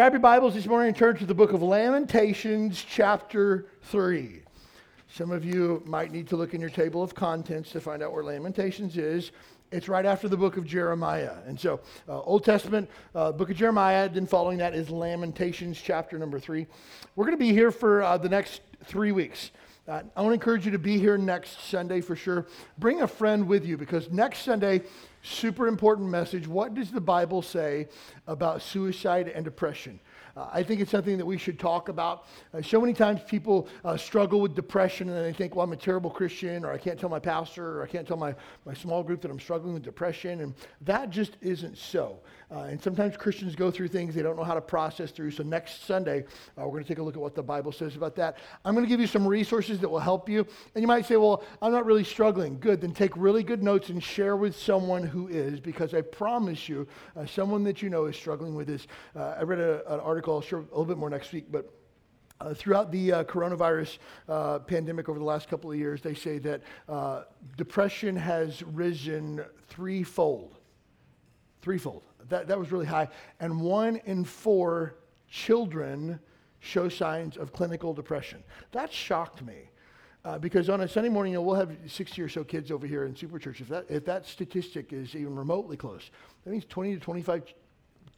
Grab your Bibles this morning and turn to the book of Lamentations, chapter 3. Some of you might need to look in your table of contents to find out where Lamentations is. It's right after the book of Jeremiah. And so, uh, Old Testament, uh, book of Jeremiah, then following that is Lamentations, chapter number 3. We're going to be here for uh, the next three weeks. Uh, I want to encourage you to be here next Sunday for sure. Bring a friend with you because next Sunday Super important message. What does the Bible say about suicide and depression? Uh, I think it's something that we should talk about. Uh, so many times people uh, struggle with depression and they think, well, I'm a terrible Christian, or I can't tell my pastor, or I can't tell my, my small group that I'm struggling with depression. And that just isn't so. Uh, and sometimes Christians go through things they don't know how to process through. So next Sunday, uh, we're going to take a look at what the Bible says about that. I'm going to give you some resources that will help you. And you might say, well, I'm not really struggling. Good. Then take really good notes and share with someone who is, because I promise you, uh, someone that you know is struggling with this. Uh, I read a, an article, I'll share a little bit more next week, but uh, throughout the uh, coronavirus uh, pandemic over the last couple of years, they say that uh, depression has risen threefold. Threefold. That, that was really high. And one in four children show signs of clinical depression. That shocked me. Uh, because on a Sunday morning, you know, we'll have 60 or so kids over here in Super Church. If that, if that statistic is even remotely close, that means 20 to 25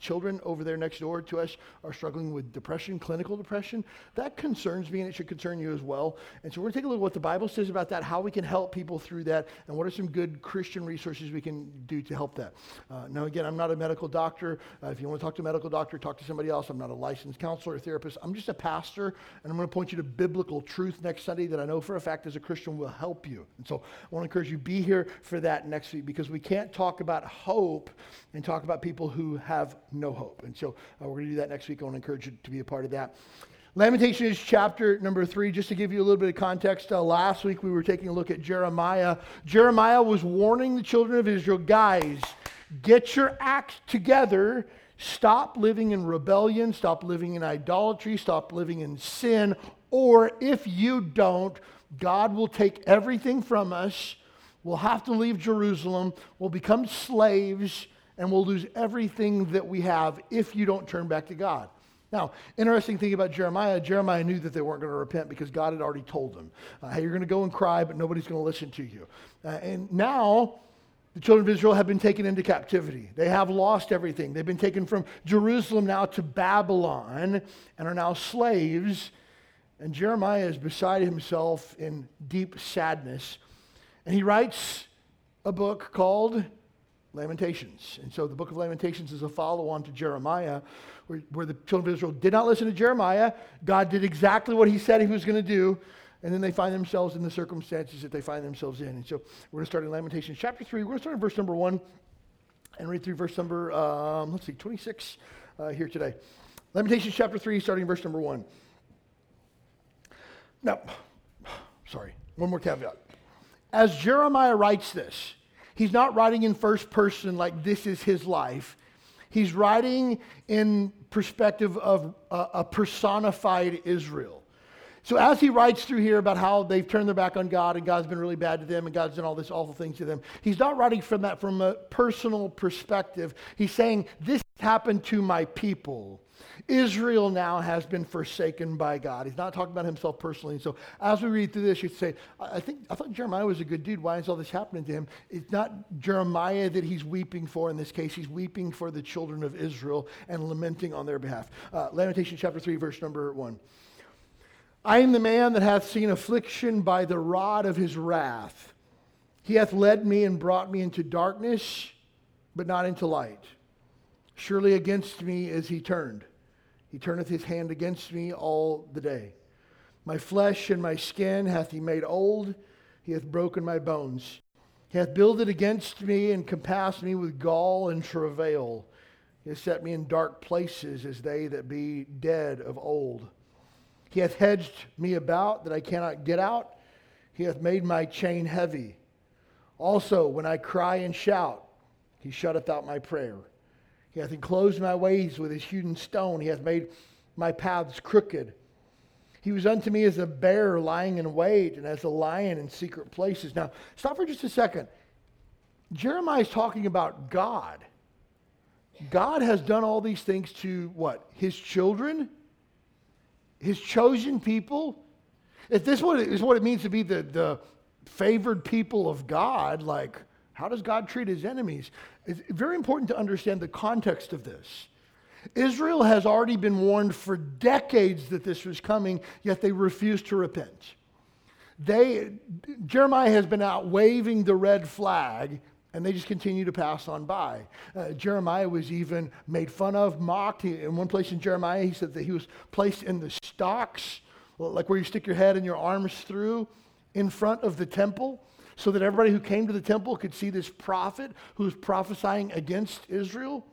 children over there next door to us are struggling with depression, clinical depression. That concerns me and it should concern you as well. And so we're going to take a look at what the Bible says about that, how we can help people through that, and what are some good Christian resources we can do to help that. Uh, now, again, I'm not a medical doctor. Uh, if you want to talk to a medical doctor, talk to somebody else. I'm not a licensed counselor or therapist. I'm just a pastor, and I'm going to point you to biblical truth next Sunday that I know for a fact as a Christian will help you. And so I want to encourage you be here for that next week because we can't talk about hope and talk about people who have no hope. And so uh, we're going to do that next week. I want to encourage you to be a part of that. Lamentation is chapter number three. Just to give you a little bit of context, uh, last week we were taking a look at Jeremiah. Jeremiah was warning the children of Israel guys, get your act together. Stop living in rebellion. Stop living in idolatry. Stop living in sin. Or if you don't, God will take everything from us. We'll have to leave Jerusalem. We'll become slaves and we'll lose everything that we have if you don't turn back to God. Now, interesting thing about Jeremiah, Jeremiah knew that they weren't going to repent because God had already told them, uh, hey, you're going to go and cry, but nobody's going to listen to you. Uh, and now, the children of Israel have been taken into captivity. They have lost everything. They've been taken from Jerusalem now to Babylon and are now slaves. And Jeremiah is beside himself in deep sadness. And he writes a book called Lamentations. And so the book of Lamentations is a follow on to Jeremiah, where, where, the children of Israel did not listen to Jeremiah. God did exactly what he said he was going to do. And then they find themselves in the circumstances that they find themselves in. And so we're going to start in Lamentations chapter 3. We're going to start in verse number 1 and read through verse number, um, let's see, 26 uh, here today. Lamentations chapter 3, starting verse number 1. Now, sorry, one more caveat. As Jeremiah writes this, He's not writing in first person like this is his life. He's writing in perspective of a, a personified Israel. So as he writes through here about how they've turned their back on God and God's been really bad to them and God's done all this awful things to them, he's not writing from that from a personal perspective. He's saying this happened to my people. Israel now has been forsaken by God. He's not talking about himself personally. And so as we read through this, you'd say, I think I thought Jeremiah was a good dude. Why is all this happening to him? It's not Jeremiah that he's weeping for in this case. He's weeping for the children of Israel and lamenting on their behalf. Uh, Lamentation chapter 3, verse number 1. I am the man that hath seen affliction by the rod of his wrath. He hath led me and brought me into darkness, but not into light. Surely against me is he turned. He turneth his hand against me all the day. My flesh and my skin hath he made old. He hath broken my bones. He hath builded against me and compassed me with gall and travail. He hath set me in dark places as they that be dead of old. He hath hedged me about that I cannot get out. He hath made my chain heavy. Also, when I cry and shout, he shutteth out my prayer. He hath enclosed my ways with his hewn stone. He hath made my paths crooked. He was unto me as a bear lying in wait and as a lion in secret places. Now, stop for just a second. Jeremiah is talking about God. God has done all these things to what? His children? His chosen people? If this is what it means to be the, the favored people of God, like, how does God treat his enemies? It's very important to understand the context of this. Israel has already been warned for decades that this was coming, yet they refused to repent. They, Jeremiah has been out waving the red flag, and they just continue to pass on by. Uh, Jeremiah was even made fun of, mocked. He, in one place in Jeremiah, he said that he was placed in the stocks, like where you stick your head and your arms through, in front of the temple, so that everybody who came to the temple could see this prophet who was prophesying against Israel.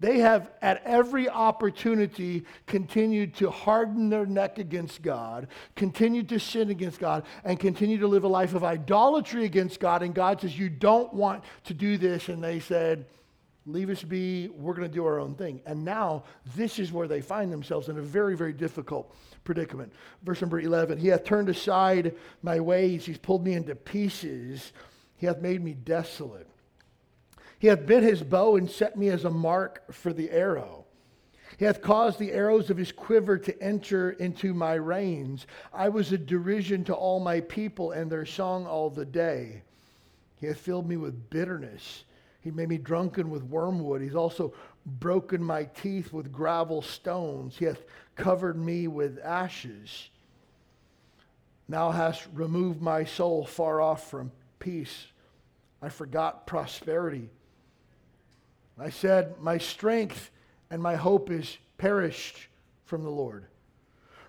They have, at every opportunity, continued to harden their neck against God, continued to sin against God, and continue to live a life of idolatry against God. And God says, You don't want to do this. And they said, Leave us be. We're going to do our own thing. And now, this is where they find themselves in a very, very difficult predicament. Verse number 11 He hath turned aside my ways, He's pulled me into pieces, He hath made me desolate. He hath bent his bow and set me as a mark for the arrow. He hath caused the arrows of his quiver to enter into my reins. I was a derision to all my people and their song all the day. He hath filled me with bitterness. He made me drunken with wormwood. He's also broken my teeth with gravel stones. He hath covered me with ashes. Thou hast removed my soul far off from peace. I forgot prosperity. I said, My strength and my hope is perished from the Lord.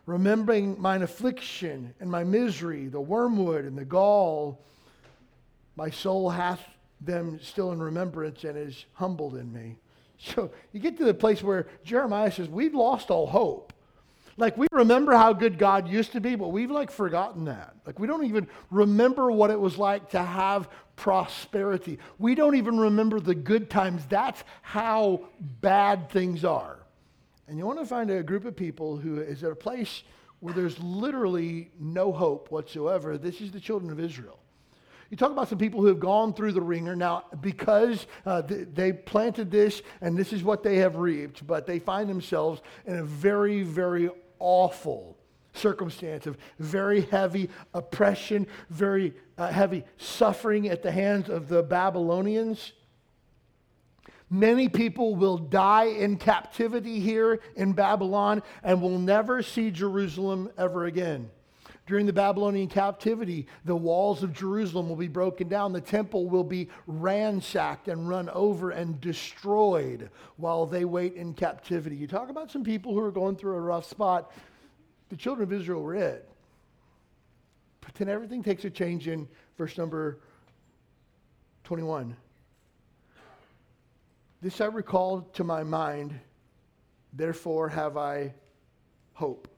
Remembering mine affliction and my misery, the wormwood and the gall, my soul hath them still in remembrance and is humbled in me. So you get to the place where Jeremiah says, We've lost all hope. Like we remember how good God used to be, but we've like forgotten that. Like we don't even remember what it was like to have prosperity. We don't even remember the good times. That's how bad things are. And you want to find a group of people who is at a place where there's literally no hope whatsoever. This is the children of Israel. You talk about some people who have gone through the wringer now because uh, th- they planted this and this is what they have reaped, but they find themselves in a very, very awful circumstance of very heavy oppression, very uh, heavy suffering at the hands of the Babylonians. Many people will die in captivity here in Babylon and will never see Jerusalem ever again. During the Babylonian captivity, the walls of Jerusalem will be broken down. The temple will be ransacked and run over and destroyed while they wait in captivity. You talk about some people who are going through a rough spot. The children of Israel were it. But then everything takes a change in verse number 21. This I recall to my mind, therefore have I hope.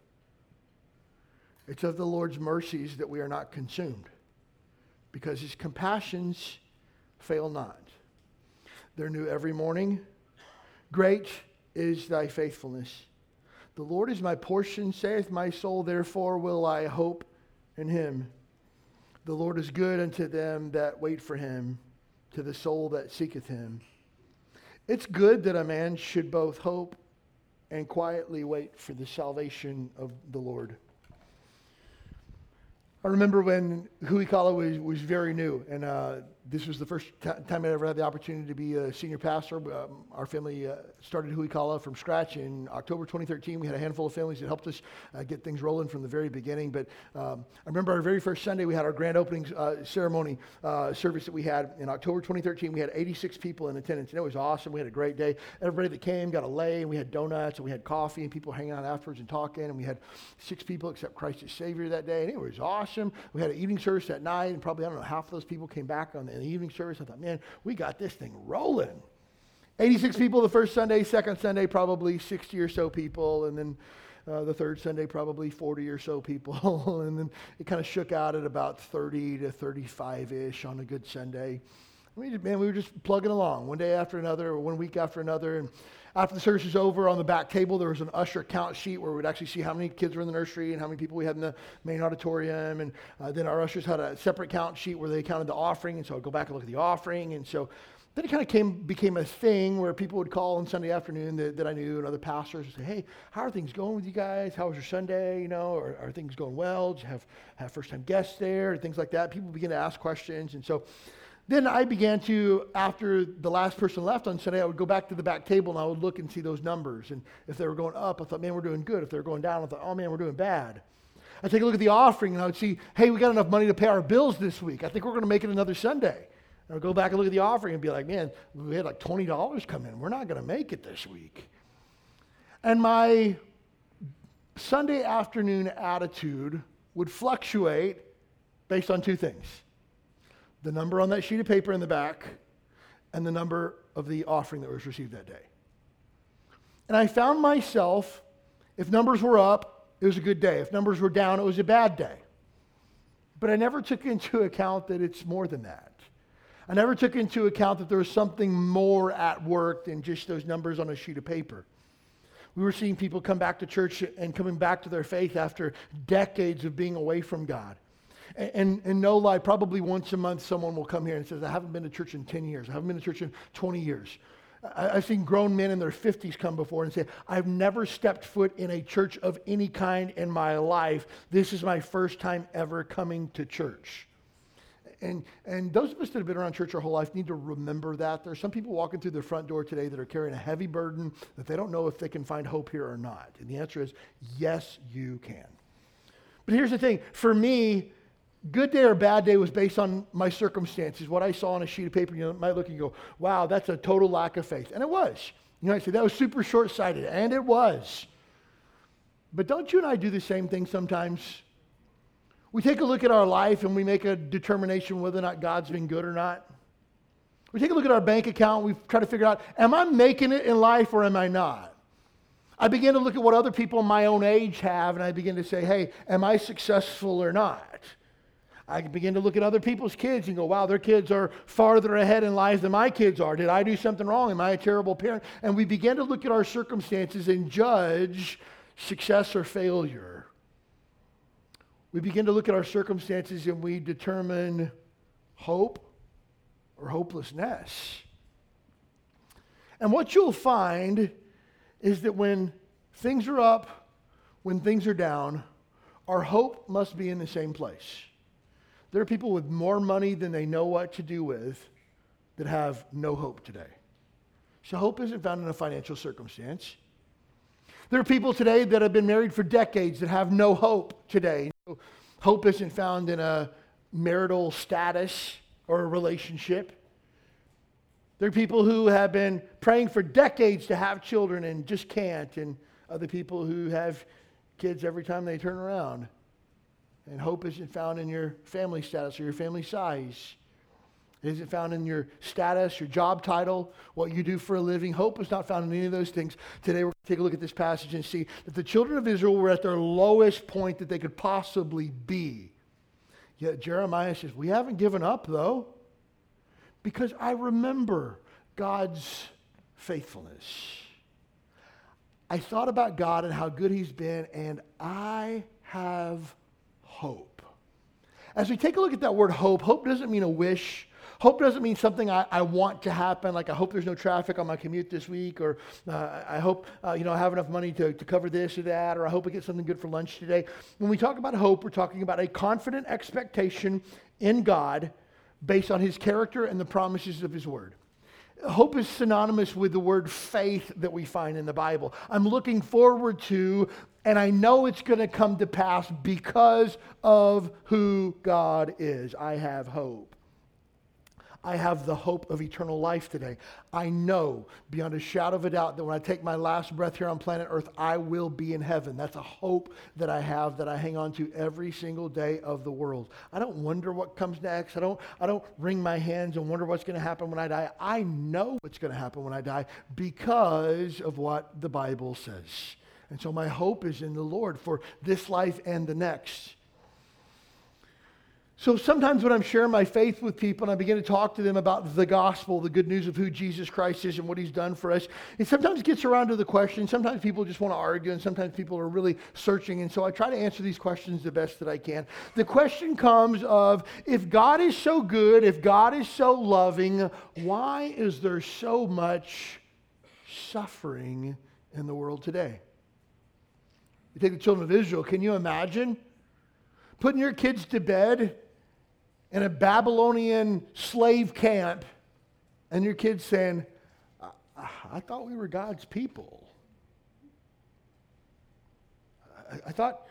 It's of the Lord's mercies that we are not consumed, because his compassions fail not. They're new every morning. Great is thy faithfulness. The Lord is my portion, saith my soul, therefore will I hope in him. The Lord is good unto them that wait for him, to the soul that seeketh him. It's good that a man should both hope and quietly wait for the salvation of the Lord. I remember when Huikala was, was very new, and uh, this was the first t- time I ever had the opportunity to be a senior pastor. Um, our family uh, started Huikala from scratch in October 2013. We had a handful of families that helped us uh, get things rolling from the very beginning. But um, I remember our very first Sunday, we had our grand opening uh, ceremony uh, service that we had in October 2013. We had 86 people in attendance, and it was awesome. We had a great day. Everybody that came got a lei, and we had donuts, and we had coffee, and people hanging out afterwards and talking. And we had six people accept Christ as Savior that day, and it was awesome. We had an evening service that night, and probably, I don't know, half of those people came back on the evening service. I thought, man, we got this thing rolling. 86 people the first Sunday, second Sunday, probably 60 or so people, and then uh, the third Sunday, probably 40 or so people. and then it kind of shook out at about 30 to 35 ish on a good Sunday. We man, we were just plugging along one day after another, or one week after another. And after the service was over, on the back table, there was an usher count sheet where we'd actually see how many kids were in the nursery and how many people we had in the main auditorium. And uh, then our ushers had a separate count sheet where they counted the offering. And so I'd go back and look at the offering. And so then it kind of came, became a thing where people would call on Sunday afternoon that, that I knew and other pastors would say, hey, how are things going with you guys? How was your Sunday? You know, are, are things going well? Did you have, have first-time guests there? Things like that. People begin to ask questions. And so then I began to, after the last person left on Sunday, I would go back to the back table and I would look and see those numbers. And if they were going up, I thought, man, we're doing good. If they were going down, I thought, oh, man, we're doing bad. I'd take a look at the offering and I would see, hey, we got enough money to pay our bills this week. I think we're going to make it another Sunday. And I'd go back and look at the offering and be like, man, we had like $20 come in. We're not going to make it this week. And my Sunday afternoon attitude would fluctuate based on two things the number on that sheet of paper in the back, and the number of the offering that was received that day. And I found myself, if numbers were up, it was a good day. If numbers were down, it was a bad day. But I never took into account that it's more than that. I never took into account that there was something more at work than just those numbers on a sheet of paper. We were seeing people come back to church and coming back to their faith after decades of being away from God. And, and, no lie, probably once a month someone will come here and says, I haven't been to church in 10 years. I haven't been to church in 20 years. I, I've seen grown men in their 50s come before and say, I've never stepped foot in a church of any kind in my life. This is my first time ever coming to church. And, and those of us that have been around church our whole life need to remember that. There are some people walking through their front door today that are carrying a heavy burden that they don't know if they can find hope here or not. And the answer is yes, you can. But here's the thing for me, good day or bad day was based on my circumstances, what I saw on a sheet of paper. You know, might look and go, wow, that's a total lack of faith. And it was. You know, I say that was super short sighted, and it was. But don't you and I do the same thing sometimes? We take a look at our life and we make a determination whether or not God's been good or not. We take a look at our bank account, we try to figure out, am I making it in life or am I not? I begin to look at what other people my own age have and I begin to say, hey, am I successful or not? I begin to look at other people's kids and go, wow, their kids are farther ahead in life than my kids are. Did I do something wrong? Am I a terrible parent? And we begin to look at our circumstances and judge success or failure. We begin to look at our circumstances and we determine hope or hopelessness. And what you'll find is that when things are up, when things are down, our hope must be in the same place. There are people with more money than they know what to do with that have no hope today. So, hope isn't found in a financial circumstance. There are people today that have been married for decades that have no hope today. Hope isn't found in a marital status or a relationship. There are people who have been praying for decades to have children and just can't, and other people who have kids every time they turn around. And hope isn't found in your family status or your family size. It isn't found in your status, your job title, what you do for a living. Hope is not found in any of those things. Today, we're going to take a look at this passage and see that the children of Israel were at their lowest point that they could possibly be. Yet Jeremiah says, We haven't given up, though, because I remember God's faithfulness. I thought about God and how good He's been, and I have hope. As we take a look at that word hope, hope doesn't mean a wish. Hope doesn't mean something I, I want to happen, like I hope there's no traffic on my commute this week, or uh, I hope uh, you know I have enough money to, to cover this or that, or I hope I get something good for lunch today. When we talk about hope, we're talking about a confident expectation in God based on his character and the promises of his word. Hope is synonymous with the word faith that we find in the Bible. I'm looking forward to, and I know it's going to come to pass because of who God is. I have hope. I have the hope of eternal life today. I know beyond a shadow of a doubt that when I take my last breath here on planet Earth, I will be in heaven. That's a hope that I have that I hang on to every single day of the world. I don't wonder what comes next. I don't, I don't wring my hands and wonder what's going to happen when I die. I know what's going to happen when I die because of what the Bible says. And so my hope is in the Lord for this life and the next. So sometimes when I'm sharing my faith with people and I begin to talk to them about the gospel, the good news of who Jesus Christ is and what he's done for us, it sometimes gets around to the question. Sometimes people just want to argue and sometimes people are really searching. And so I try to answer these questions the best that I can. The question comes of if God is so good, if God is so loving, why is there so much suffering in the world today? You take the children of Israel, can you imagine putting your kids to bed in a Babylonian slave camp and your kids saying, I, I thought we were God's people. I, I, thought,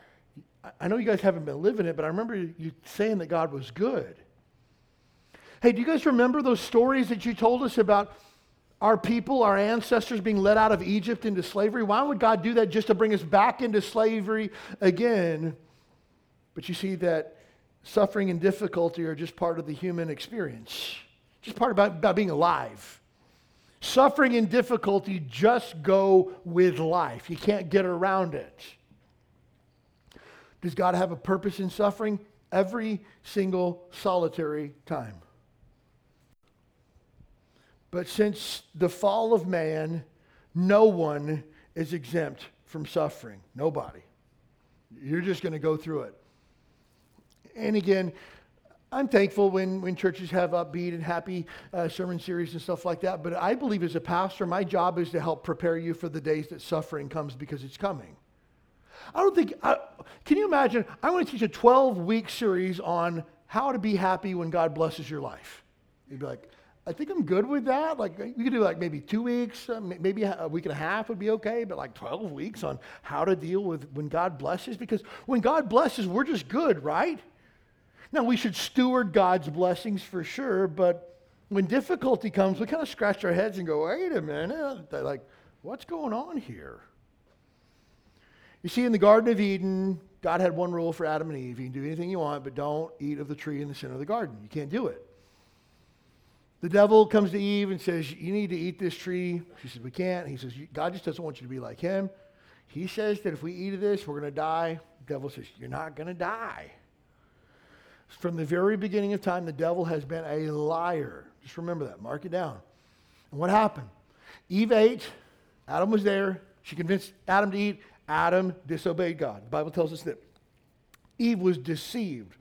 I know you guys haven't been living it, but I remember you saying that God was good. Hey, do you guys remember those stories that you told us about our people, our ancestors being led out of Egypt into slavery? Why would God do that just to bring us back into slavery again? But you see that suffering and difficulty are just part of the human experience, just part about, about being alive. Suffering and difficulty just go with life. You can't get around it. Does God have a purpose in suffering? Every single solitary time. But since the fall of man, no one is exempt from suffering. Nobody. You're just going to go through it and again, I'm thankful when, when churches have upbeat and happy uh, sermon series and stuff like that. But I believe as a pastor, my job is to help prepare you for the days that suffering comes because it's coming. I don't think, I, can you imagine? I want to teach a 12 week series on how to be happy when God blesses your life. You'd be like, I think I'm good with that. Like, we could do like maybe two weeks, uh, maybe a week and a half would be okay, but like 12 weeks on how to deal with when God blesses. Because when God blesses, we're just good, right? Now, we should steward God's blessings for sure, but when difficulty comes, we kind of scratch our heads and go, wait a minute. They're like, what's going on here? You see, in the Garden of Eden, God had one rule for Adam and Eve. You can do anything you want, but don't eat of the tree in the center of the garden. You can't do it. The devil comes to Eve and says, You need to eat this tree. She says, We can't. He says, God just doesn't want you to be like him. He says that if we eat of this, we're going to die. The devil says, You're not going to die. From the very beginning of time, the devil has been a liar. Just remember that. Mark it down. And what happened? Eve ate. Adam was there. She convinced Adam to eat. Adam disobeyed God. The Bible tells us that Eve was deceived.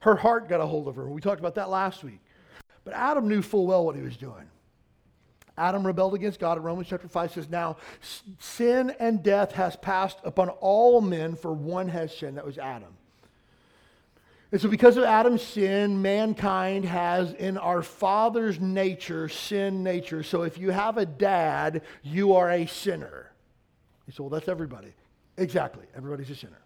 Her heart got a hold of her. We talked about that last week. But Adam knew full well what he was doing. Adam rebelled against God. In Romans chapter 5 says, Now sin and death has passed upon all men, for one has sinned. That was Adam. And so, because of Adam's sin, mankind has in our father's nature sin nature. So, if you have a dad, you are a sinner. You say, well, that's everybody. Exactly. Everybody's a sinner.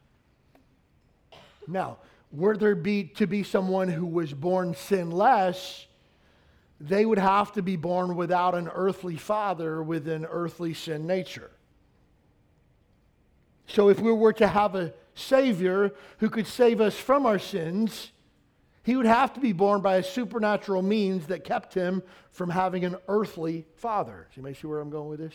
Now, were there be to be someone who was born sinless, they would have to be born without an earthly father with an earthly sin nature. So, if we were to have a Savior who could save us from our sins, he would have to be born by a supernatural means that kept him from having an earthly father. So you may see where I'm going with this?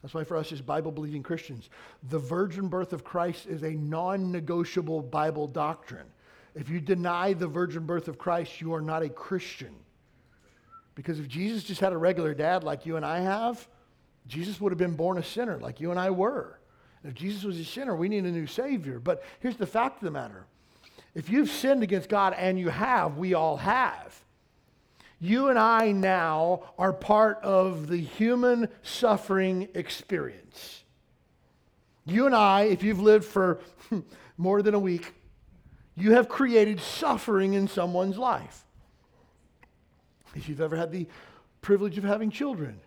That's why for us as Bible believing Christians, the virgin birth of Christ is a non negotiable Bible doctrine. If you deny the virgin birth of Christ, you are not a Christian. Because if Jesus just had a regular dad like you and I have, Jesus would have been born a sinner like you and I were. If Jesus was a sinner, we need a new Savior. But here's the fact of the matter if you've sinned against God, and you have, we all have, you and I now are part of the human suffering experience. You and I, if you've lived for more than a week, you have created suffering in someone's life. If you've ever had the privilege of having children,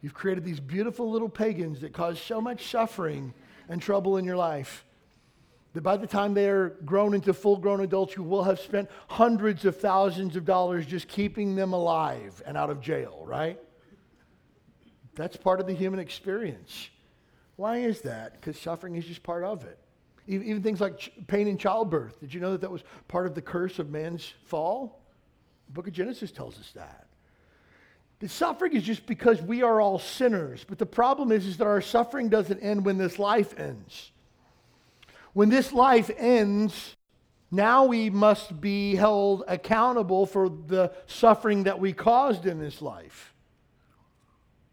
You've created these beautiful little pagans that cause so much suffering and trouble in your life. that by the time they are grown into full grown adults, you will have spent hundreds of thousands of dollars just keeping them alive and out of jail, right? That's part of the human experience. Why is that? Because suffering is just part of it. Even things like pain in childbirth. Did you know that that was part of the curse of man's fall? The book of Genesis tells us that. The suffering is just because we are all sinners. But the problem is, is that our suffering doesn't end when this life ends. When this life ends, now we must be held accountable for the suffering that we caused in this life.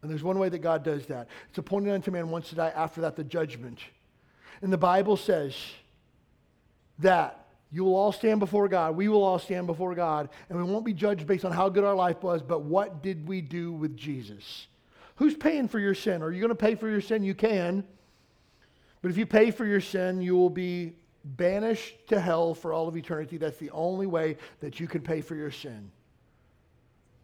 And there's one way that God does that. It's appointed unto man once to die, after that, the judgment. And the Bible says that you will all stand before God. We will all stand before God. And we won't be judged based on how good our life was, but what did we do with Jesus? Who's paying for your sin? Are you going to pay for your sin? You can. But if you pay for your sin, you will be banished to hell for all of eternity. That's the only way that you can pay for your sin.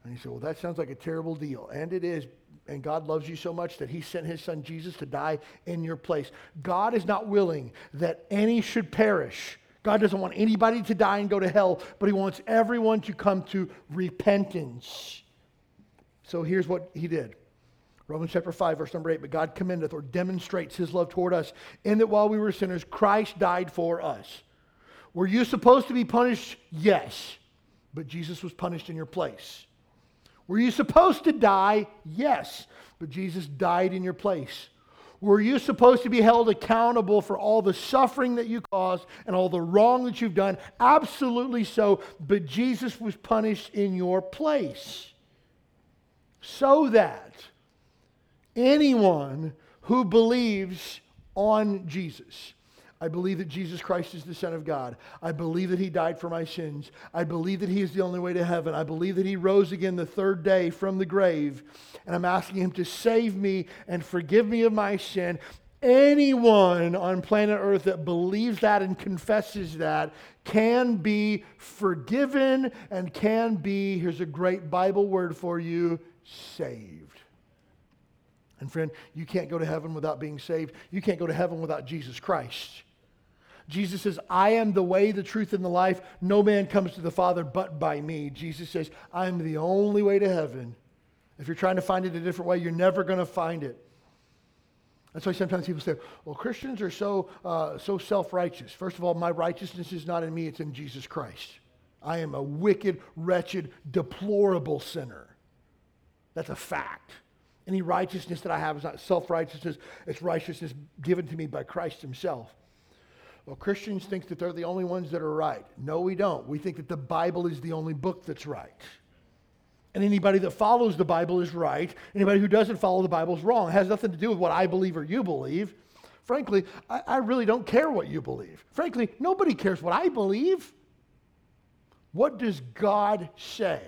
And he said, Well, that sounds like a terrible deal. And it is and God loves you so much that he sent his son Jesus to die in your place. God is not willing that any should perish. God doesn't want anybody to die and go to hell, but he wants everyone to come to repentance. So here's what he did. Romans chapter 5, verse number 8. But God commendeth or demonstrates his love toward us in that while we were sinners, Christ died for us. Were you supposed to be punished? Yes. But Jesus was punished in your place. Were you supposed to die? Yes. But Jesus died in your place. Were you supposed to be held accountable for all the suffering that you caused and all the wrong that you've done? Absolutely so. But Jesus was punished in your place. So that anyone who believes on Jesus, I believe that Jesus Christ is the Son of God. I believe that He died for my sins. I believe that He is the only way to heaven. I believe that He rose again the third day from the grave. And I'm asking Him to save me and forgive me of my sin. Anyone on planet Earth that believes that and confesses that can be forgiven and can be, here's a great Bible word for you, saved. And friend, you can't go to heaven without being saved. You can't go to heaven without Jesus Christ. Jesus says, I am the way, the truth, and the life. No man comes to the Father but by me. Jesus says, I am the only way to heaven. If you're trying to find it a different way, you're never going to find it. That's why sometimes people say, well, Christians are so, uh, so self righteous. First of all, my righteousness is not in me, it's in Jesus Christ. I am a wicked, wretched, deplorable sinner. That's a fact. Any righteousness that I have is not self righteousness, it's righteousness given to me by Christ Himself. Well, Christians think that they're the only ones that are right. No, we don't. We think that the Bible is the only book that's right. And anybody that follows the Bible is right. Anybody who doesn't follow the Bible is wrong. It has nothing to do with what I believe or you believe. Frankly, I, I really don't care what you believe. Frankly, nobody cares what I believe. What does God say?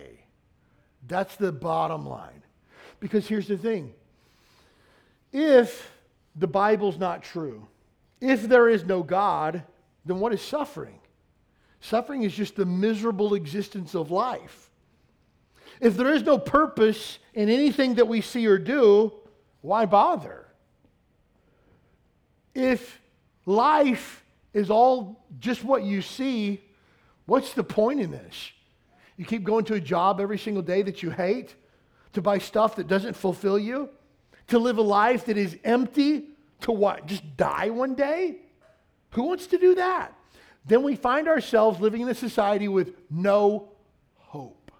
That's the bottom line. Because here's the thing if the Bible's not true, if there is no God, then what is suffering? Suffering is just the miserable existence of life. If there is no purpose in anything that we see or do, why bother? If life is all just what you see, what's the point in this? You keep going to a job every single day that you hate, to buy stuff that doesn't fulfill you, to live a life that is empty to what? Just die one day? Who wants to do that? Then we find ourselves living in a society with no hope.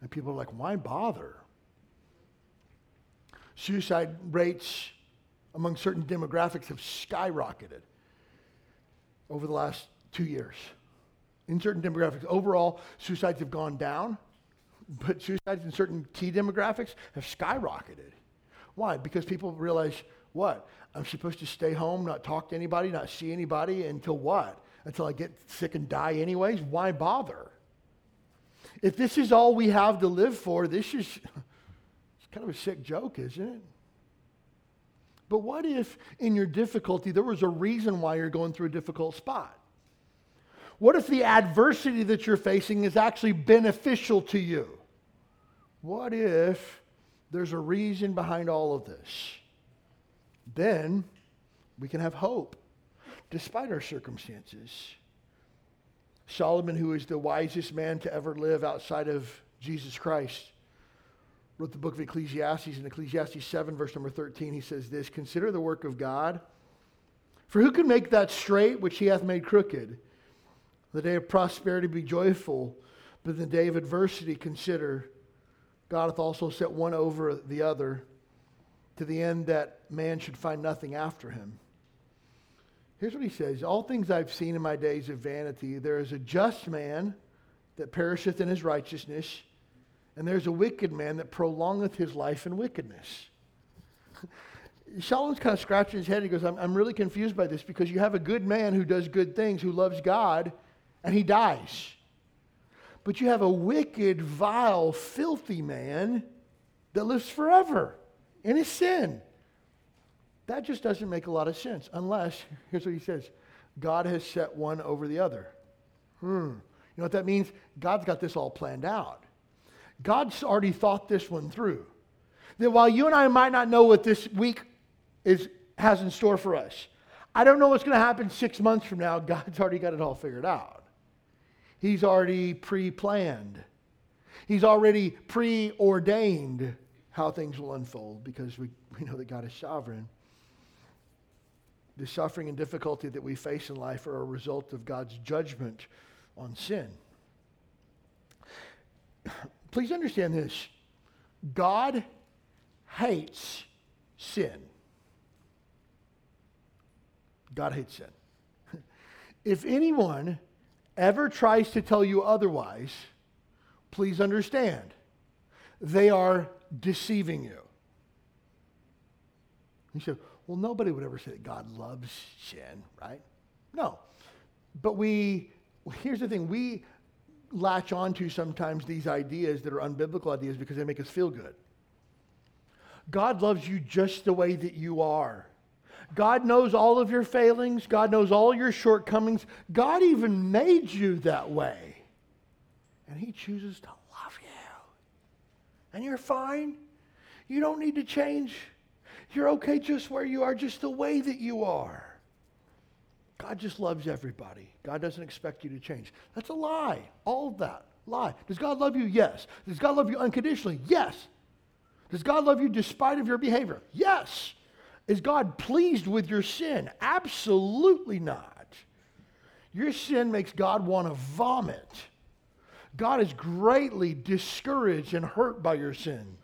And people are like, why bother? Suicide rates among certain demographics have skyrocketed over the last two years. In certain demographics, overall, suicides have gone down, but suicides in certain key demographics have skyrocketed. Why? Because people realize what? I'm supposed to stay home, not talk to anybody, not see anybody until what? Until I get sick and die, anyways? Why bother? If this is all we have to live for, this is it's kind of a sick joke, isn't it? But what if in your difficulty there was a reason why you're going through a difficult spot? What if the adversity that you're facing is actually beneficial to you? What if there's a reason behind all of this? Then we can have hope. despite our circumstances. Solomon, who is the wisest man to ever live outside of Jesus Christ, wrote the book of Ecclesiastes. In Ecclesiastes 7, verse number 13, he says this Consider the work of God. For who can make that straight which he hath made crooked? The day of prosperity be joyful, but in the day of adversity consider God hath also set one over the other, to the end that man should find nothing after him. Here's what he says All things I've seen in my days of vanity, there is a just man that perisheth in his righteousness, and there's a wicked man that prolongeth his life in wickedness. Solomon's kind of scratching his head. He goes, I'm, I'm really confused by this because you have a good man who does good things, who loves God, and he dies. But you have a wicked, vile, filthy man that lives forever in his sin. That just doesn't make a lot of sense unless, here's what he says God has set one over the other. Hmm. You know what that means? God's got this all planned out. God's already thought this one through. That while you and I might not know what this week is, has in store for us, I don't know what's going to happen six months from now. God's already got it all figured out. He's already pre planned, He's already preordained how things will unfold because we, we know that God is sovereign. The suffering and difficulty that we face in life are a result of God's judgment on sin. Please understand this God hates sin. God hates sin. If anyone ever tries to tell you otherwise, please understand they are deceiving you. You said, well, nobody would ever say that God loves sin, right? No. But we, here's the thing, we latch onto sometimes these ideas that are unbiblical ideas because they make us feel good. God loves you just the way that you are. God knows all of your failings. God knows all your shortcomings. God even made you that way. And He chooses to. And you're fine. You don't need to change. You're okay just where you are, just the way that you are. God just loves everybody. God doesn't expect you to change. That's a lie. All of that. Lie. Does God love you? Yes. Does God love you unconditionally? Yes. Does God love you despite of your behavior? Yes. Is God pleased with your sin? Absolutely not. Your sin makes God want to vomit. God is greatly discouraged and hurt by your sin.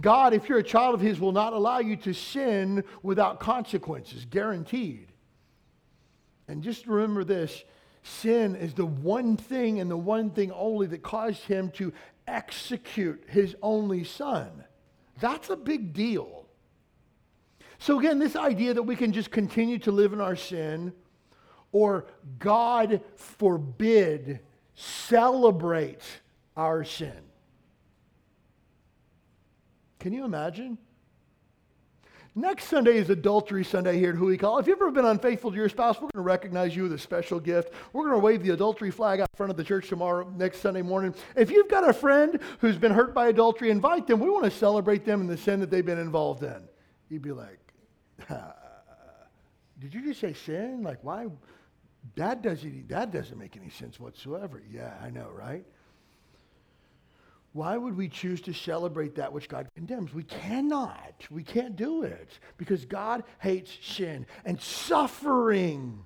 God, if you're a child of His, will not allow you to sin without consequences, guaranteed. And just remember this sin is the one thing and the one thing only that caused Him to execute His only Son. That's a big deal. So, again, this idea that we can just continue to live in our sin or God forbid celebrate our sin. Can you imagine? Next Sunday is Adultery Sunday here at Huikala. If you've ever been unfaithful to your spouse, we're going to recognize you with a special gift. We're going to wave the adultery flag out front of the church tomorrow, next Sunday morning. If you've got a friend who's been hurt by adultery, invite them. We want to celebrate them and the sin that they've been involved in. You'd be like, did you just say sin? Like, why? That doesn't, that doesn't make any sense whatsoever. Yeah, I know, right? Why would we choose to celebrate that which God condemns? We cannot. We can't do it because God hates sin and suffering.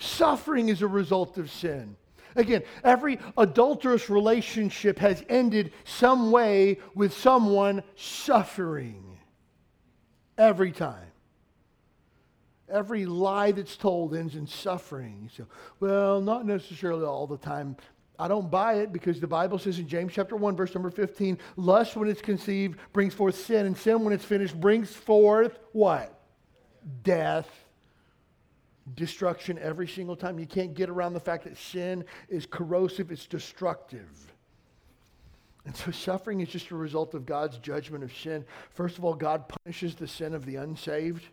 Suffering is a result of sin. Again, every adulterous relationship has ended some way with someone suffering. Every time. Every lie that's told ends in suffering. So, well, not necessarily all the time. I don't buy it because the Bible says in James chapter 1, verse number 15, lust when it's conceived brings forth sin, and sin when it's finished brings forth what? Death. Destruction every single time. You can't get around the fact that sin is corrosive, it's destructive. And so suffering is just a result of God's judgment of sin. First of all, God punishes the sin of the unsaved.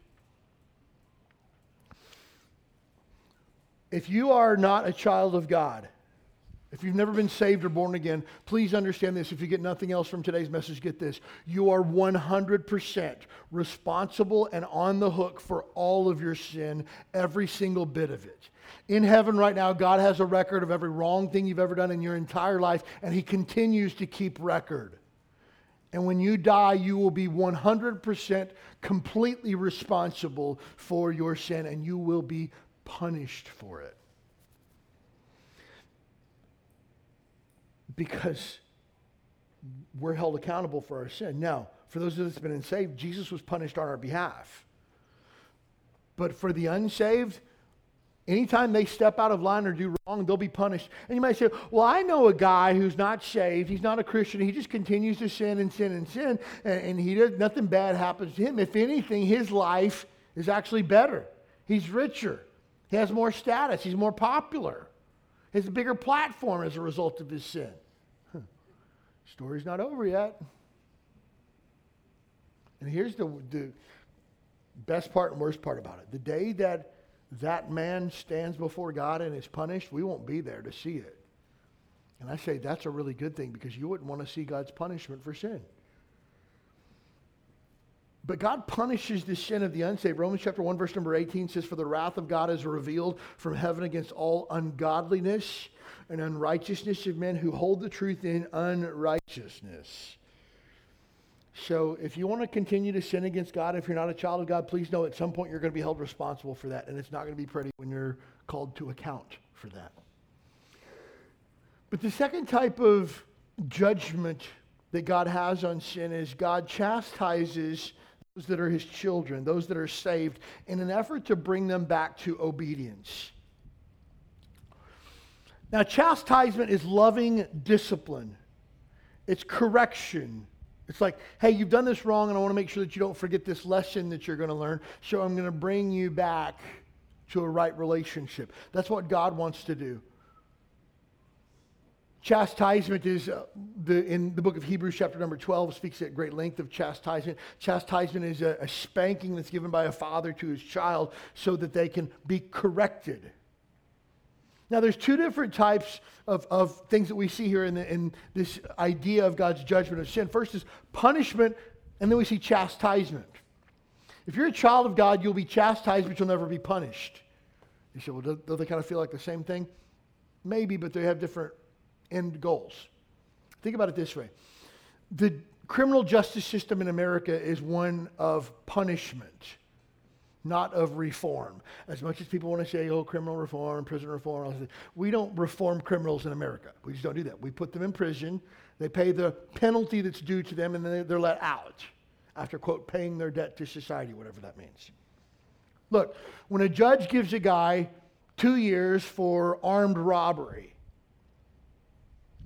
If you are not a child of God, If you've never been saved or born again, please understand this. If you get nothing else from today's message, get this. You are 100% responsible and on the hook for all of your sin, every single bit of it. In heaven right now, God has a record of every wrong thing you've ever done in your entire life, and He continues to keep record. And when you die, you will be 100% completely responsible for your sin, and you will be punished for it. Because we're held accountable for our sin. Now, for those of us that have been saved, Jesus was punished on our behalf. But for the unsaved, Anytime they step out of line or do wrong, they'll be punished. And you might say, Well, I know a guy who's not saved. He's not a Christian. He just continues to sin and sin and sin, and, and he does nothing bad happens to him. If anything, his life is actually better. He's richer. He has more status. He's more popular. He has a bigger platform as a result of his sin. Huh. Story's not over yet. And here's the, the best part and worst part about it. The day that that man stands before God and is punished, we won't be there to see it. And I say that's a really good thing because you wouldn't want to see God's punishment for sin. But God punishes the sin of the unsaved. Romans chapter 1, verse number 18 says, For the wrath of God is revealed from heaven against all ungodliness and unrighteousness of men who hold the truth in unrighteousness. So if you want to continue to sin against God, if you're not a child of God, please know at some point you're going to be held responsible for that. And it's not going to be pretty when you're called to account for that. But the second type of judgment that God has on sin is God chastises those that are his children, those that are saved, in an effort to bring them back to obedience. Now, chastisement is loving discipline, it's correction, it's like, hey, you've done this wrong, and I want to make sure that you don't forget this lesson that you're going to learn. So I'm going to bring you back to a right relationship. That's what God wants to do. Chastisement is uh, the, in the book of Hebrews, chapter number 12, speaks at great length of chastisement. Chastisement is a, a spanking that's given by a father to his child so that they can be corrected. Now, there's two different types of, of things that we see here in, the, in this idea of God's judgment of sin. First is punishment, and then we see chastisement. If you're a child of God, you'll be chastised, but you'll never be punished. You say, well, do, do they kind of feel like the same thing? Maybe, but they have different end goals. Think about it this way the criminal justice system in America is one of punishment not of reform. As much as people want to say, oh, criminal reform, prison reform, we don't reform criminals in America. We just don't do that. We put them in prison, they pay the penalty that's due to them, and then they're let out after, quote, paying their debt to society, whatever that means. Look, when a judge gives a guy two years for armed robbery,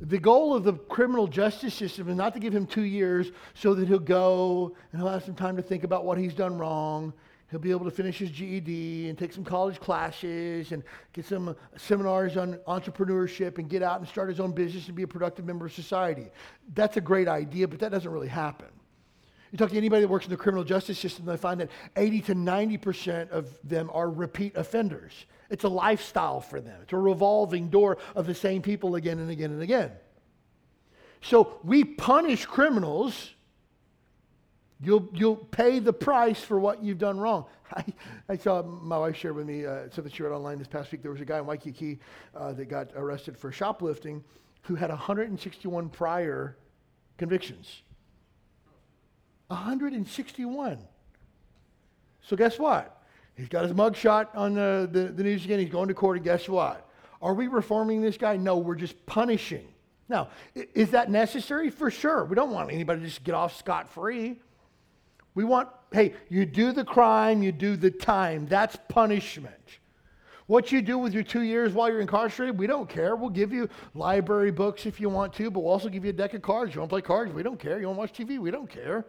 the goal of the criminal justice system is not to give him two years so that he'll go and he'll have some time to think about what he's done wrong He'll be able to finish his GED and take some college classes and get some seminars on entrepreneurship and get out and start his own business and be a productive member of society. That's a great idea, but that doesn't really happen. You talk to anybody that works in the criminal justice system, they find that 80 to 90% of them are repeat offenders. It's a lifestyle for them, it's a revolving door of the same people again and again and again. So we punish criminals You'll, you'll pay the price for what you've done wrong. I, I saw my wife share with me uh, something she read online this past week. There was a guy in Waikiki uh, that got arrested for shoplifting who had 161 prior convictions. 161. So guess what? He's got his mugshot on the, the, the news again. He's going to court, and guess what? Are we reforming this guy? No, we're just punishing. Now, is that necessary? For sure. We don't want anybody to just get off scot free. We want, hey, you do the crime, you do the time. That's punishment. What you do with your two years while you're incarcerated, we don't care. We'll give you library books if you want to, but we'll also give you a deck of cards. You want to play cards? We don't care. You want to watch TV? We don't care.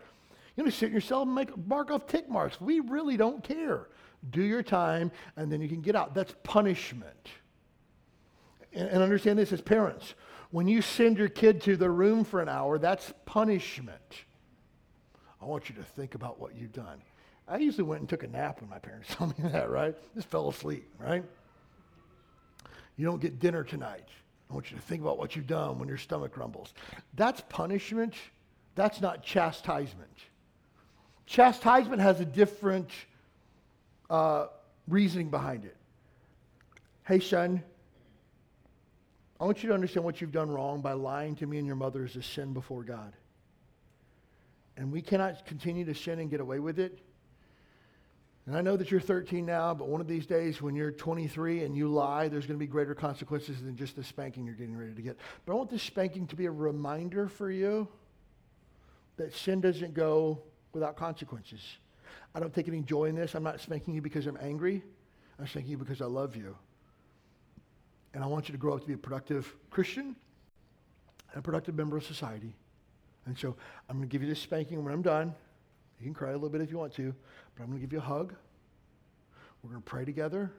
You want to sit in your cell and make mark off tick marks? We really don't care. Do your time, and then you can get out. That's punishment. And, and understand this as parents. When you send your kid to the room for an hour, that's punishment. I want you to think about what you've done. I usually went and took a nap when my parents told me that, right? Just fell asleep, right? You don't get dinner tonight. I want you to think about what you've done when your stomach rumbles. That's punishment. That's not chastisement. Chastisement has a different uh, reasoning behind it. Hey, son, I want you to understand what you've done wrong by lying to me and your mother is a sin before God. And we cannot continue to sin and get away with it. And I know that you're 13 now, but one of these days when you're 23 and you lie, there's going to be greater consequences than just the spanking you're getting ready to get. But I want this spanking to be a reminder for you that sin doesn't go without consequences. I don't take any joy in this. I'm not spanking you because I'm angry. I'm spanking you because I love you. And I want you to grow up to be a productive Christian and a productive member of society. And so I'm going to give you this spanking when I'm done. You can cry a little bit if you want to, but I'm going to give you a hug. We're going to pray together.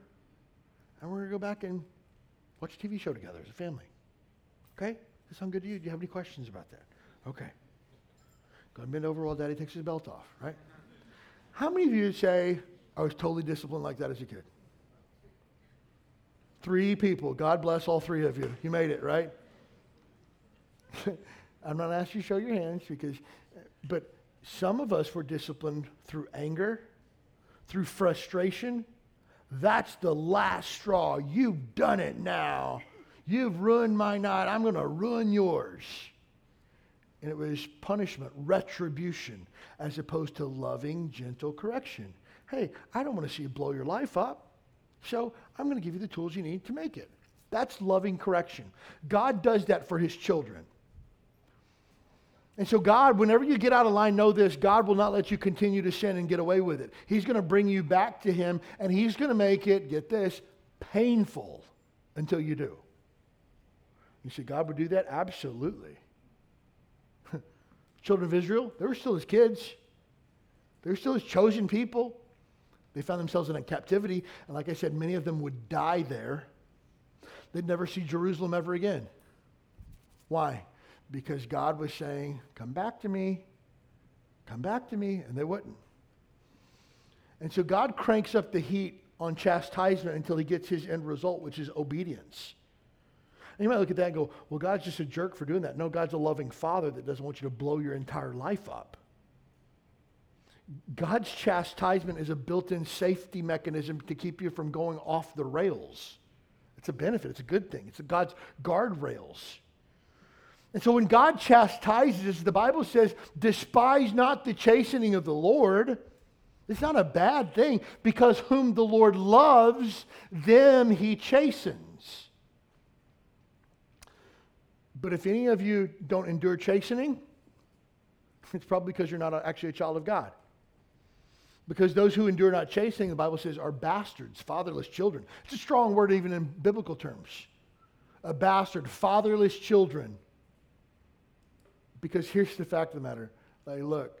And we're going to go back and watch a TV show together as a family. Okay? Does that sound good to you? Do you have any questions about that? Okay. Go and bend over while daddy takes his belt off, right? How many of you say, I was totally disciplined like that as a kid? Three people. God bless all three of you. You made it, right? I'm not asking you to show your hands because, but some of us were disciplined through anger, through frustration. That's the last straw. You've done it now. You've ruined my night. I'm going to ruin yours. And it was punishment, retribution, as opposed to loving, gentle correction. Hey, I don't want to see you blow your life up. So I'm going to give you the tools you need to make it. That's loving correction. God does that for his children. And so, God, whenever you get out of line, know this God will not let you continue to sin and get away with it. He's going to bring you back to Him, and He's going to make it, get this, painful until you do. You say, God would do that? Absolutely. Children of Israel, they were still His kids, they were still His chosen people. They found themselves in a captivity, and like I said, many of them would die there. They'd never see Jerusalem ever again. Why? because God was saying, Come back to me, come back to me, and they wouldn't. And so God cranks up the heat on chastisement until he gets his end result, which is obedience. And you might look at that and go, Well, God's just a jerk for doing that. No, God's a loving father that doesn't want you to blow your entire life up. God's chastisement is a built in safety mechanism to keep you from going off the rails. It's a benefit, it's a good thing. It's God's guardrails. And so when God chastises, the Bible says, despise not the chastening of the Lord. It's not a bad thing because whom the Lord loves, them he chastens. But if any of you don't endure chastening, it's probably because you're not actually a child of God. Because those who endure not chastening, the Bible says, are bastards, fatherless children. It's a strong word even in biblical terms. A bastard, fatherless children. Because here's the fact of the matter. Like, look,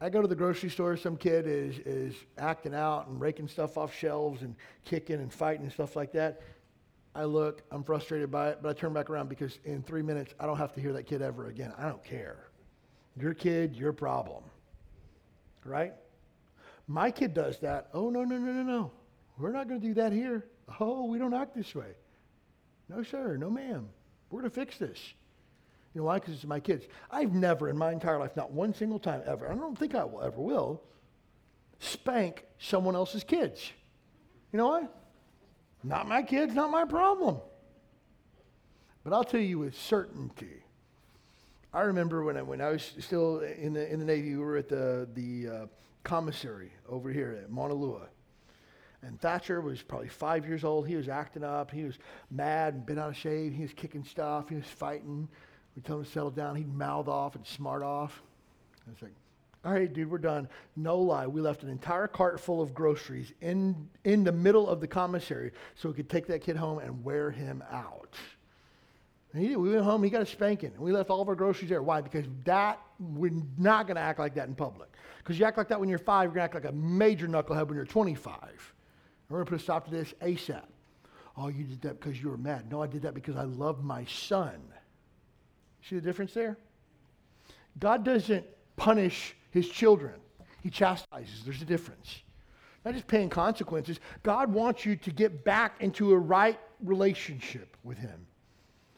I go to the grocery store, some kid is, is acting out and raking stuff off shelves and kicking and fighting and stuff like that. I look, I'm frustrated by it, but I turn back around because in three minutes, I don't have to hear that kid ever again. I don't care. Your kid, your problem. Right? My kid does that. Oh, no, no, no, no, no. We're not going to do that here. Oh, we don't act this way. No, sir. No, ma'am. We're going to fix this. You know why? Because it's my kids. I've never in my entire life, not one single time ever, I don't think I will ever will, spank someone else's kids. You know why? Not my kids, not my problem. But I'll tell you with certainty. I remember when I, when I was still in the, in the Navy, we were at the, the uh, commissary over here at Mauna. And Thatcher was probably five years old. He was acting up. He was mad and been out of shape. He was kicking stuff. He was fighting. We told him to settle down. He'd mouth off and smart off. I was like, all right, dude, we're done. No lie. We left an entire cart full of groceries in, in the middle of the commissary so we could take that kid home and wear him out. And he. We went home, he got a spanking. And we left all of our groceries there. Why? Because that, we're not going to act like that in public. Because you act like that when you're five, you're going to act like a major knucklehead when you're 25. And we're going to put a stop to this ASAP. Oh, you did that because you were mad. No, I did that because I love my son. See the difference there? God doesn't punish his children, he chastises. There's a difference. Not just paying consequences. God wants you to get back into a right relationship with him.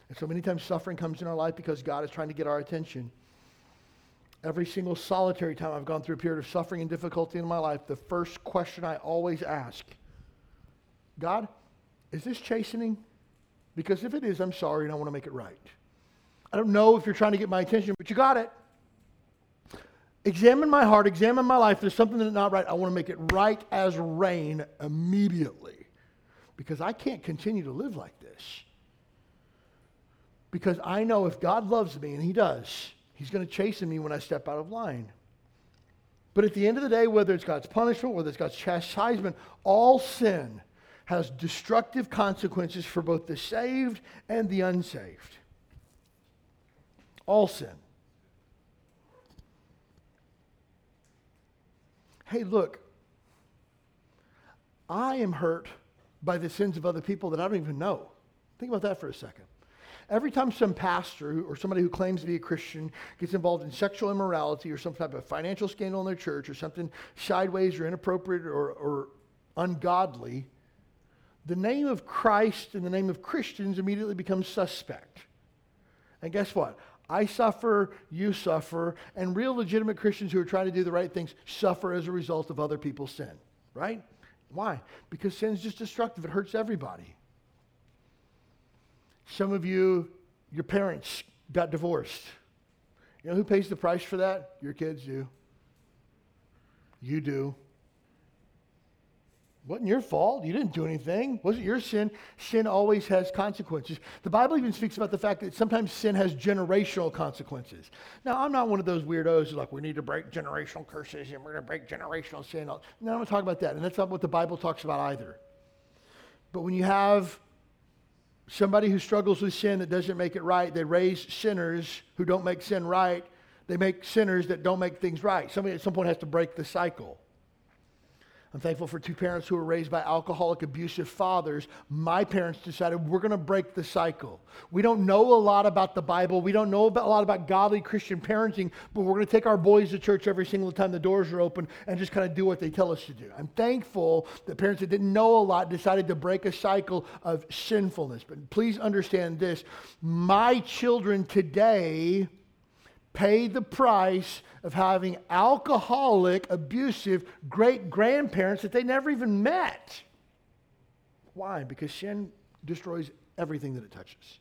And so many times suffering comes in our life because God is trying to get our attention. Every single solitary time I've gone through a period of suffering and difficulty in my life, the first question I always ask God, is this chastening? Because if it is, I'm sorry and I want to make it right. I don't know if you're trying to get my attention, but you got it. Examine my heart, examine my life. There's something that's not right. I want to make it right as rain immediately because I can't continue to live like this. Because I know if God loves me, and He does, He's going to chasten me when I step out of line. But at the end of the day, whether it's God's punishment, whether it's God's chastisement, all sin has destructive consequences for both the saved and the unsaved. All sin. Hey, look, I am hurt by the sins of other people that I don't even know. Think about that for a second. Every time some pastor or somebody who claims to be a Christian gets involved in sexual immorality or some type of financial scandal in their church or something sideways or inappropriate or, or ungodly, the name of Christ and the name of Christians immediately becomes suspect. And guess what? I suffer, you suffer, and real legitimate Christians who are trying to do the right things suffer as a result of other people's sin, right? Why? Because sin's just destructive. It hurts everybody. Some of you, your parents got divorced. You know who pays the price for that? Your kids do. You do. Wasn't your fault. You didn't do anything. Wasn't your sin. Sin always has consequences. The Bible even speaks about the fact that sometimes sin has generational consequences. Now, I'm not one of those weirdos like, we need to break generational curses and we're going to break generational sin. No, I'm not talking about that. And that's not what the Bible talks about either. But when you have somebody who struggles with sin that doesn't make it right, they raise sinners who don't make sin right. They make sinners that don't make things right. Somebody at some point has to break the cycle. I'm thankful for two parents who were raised by alcoholic, abusive fathers. My parents decided we're going to break the cycle. We don't know a lot about the Bible. We don't know a lot about godly Christian parenting, but we're going to take our boys to church every single time the doors are open and just kind of do what they tell us to do. I'm thankful that parents that didn't know a lot decided to break a cycle of sinfulness. But please understand this my children today pay the price of having alcoholic, abusive great grandparents that they never even met. Why? Because sin destroys everything that it touches.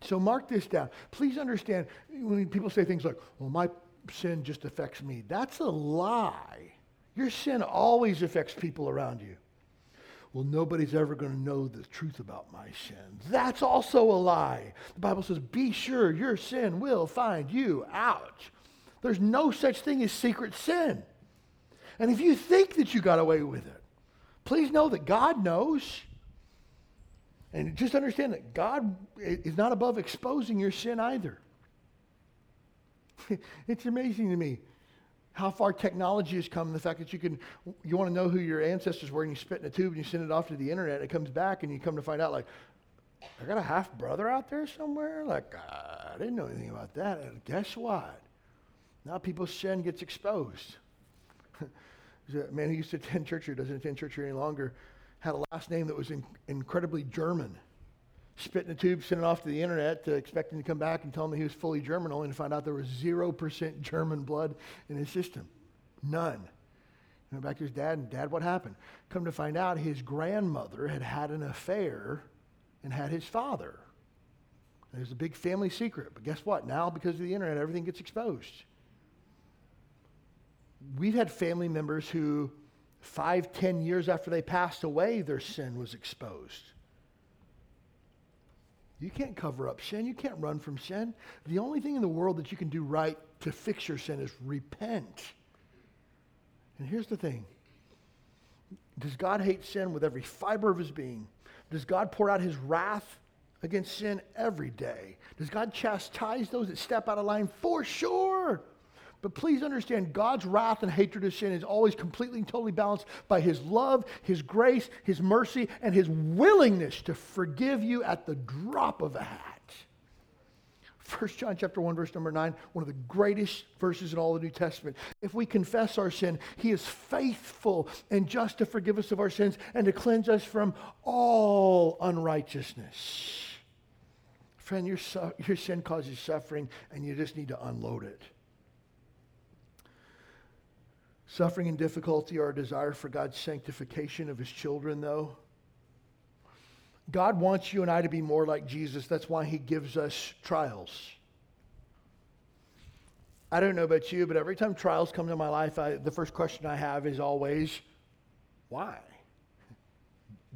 So mark this down. Please understand when people say things like, well, my sin just affects me. That's a lie. Your sin always affects people around you well, nobody's ever going to know the truth about my sin. That's also a lie. The Bible says, be sure your sin will find you out. There's no such thing as secret sin. And if you think that you got away with it, please know that God knows. And just understand that God is not above exposing your sin either. it's amazing to me how far technology has come, the fact that you can, you want to know who your ancestors were, and you spit in a tube and you send it off to the internet, and it comes back, and you come to find out, like, I got a half brother out there somewhere? Like, uh, I didn't know anything about that. And guess what? Now people's sin gets exposed. A man who used to attend church here, doesn't attend church here any longer, had a last name that was in, incredibly German spit in a tube, sent it off to the internet, to expecting to come back and tell me he was fully German, only to find out there was 0% German blood in his system. None. He went back to his dad, and Dad, what happened? Come to find out, his grandmother had had an affair and had his father. It was a big family secret. But guess what? Now, because of the internet, everything gets exposed. We've had family members who, five, ten years after they passed away, their sin was exposed. You can't cover up sin. You can't run from sin. The only thing in the world that you can do right to fix your sin is repent. And here's the thing Does God hate sin with every fiber of his being? Does God pour out his wrath against sin every day? Does God chastise those that step out of line? For sure. But please understand, God's wrath and hatred of sin is always completely and totally balanced by His love, His grace, His mercy, and His willingness to forgive you at the drop of a hat. 1 John chapter 1, verse number 9, one of the greatest verses in all the New Testament. If we confess our sin, He is faithful and just to forgive us of our sins and to cleanse us from all unrighteousness. Friend, your, su- your sin causes suffering, and you just need to unload it. Suffering and difficulty are a desire for God's sanctification of his children, though. God wants you and I to be more like Jesus. That's why he gives us trials. I don't know about you, but every time trials come to my life, I, the first question I have is always, why?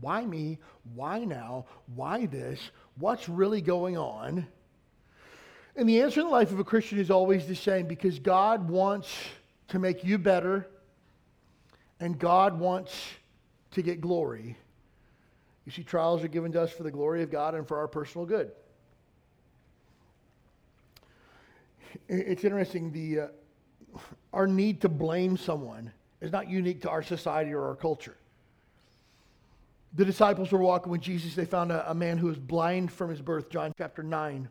Why me? Why now? Why this? What's really going on? And the answer in the life of a Christian is always the same because God wants to make you better and God wants to get glory. You see, trials are given to us for the glory of God and for our personal good. It's interesting, the, uh, our need to blame someone is not unique to our society or our culture. The disciples were walking with Jesus. They found a, a man who was blind from his birth, John chapter 9.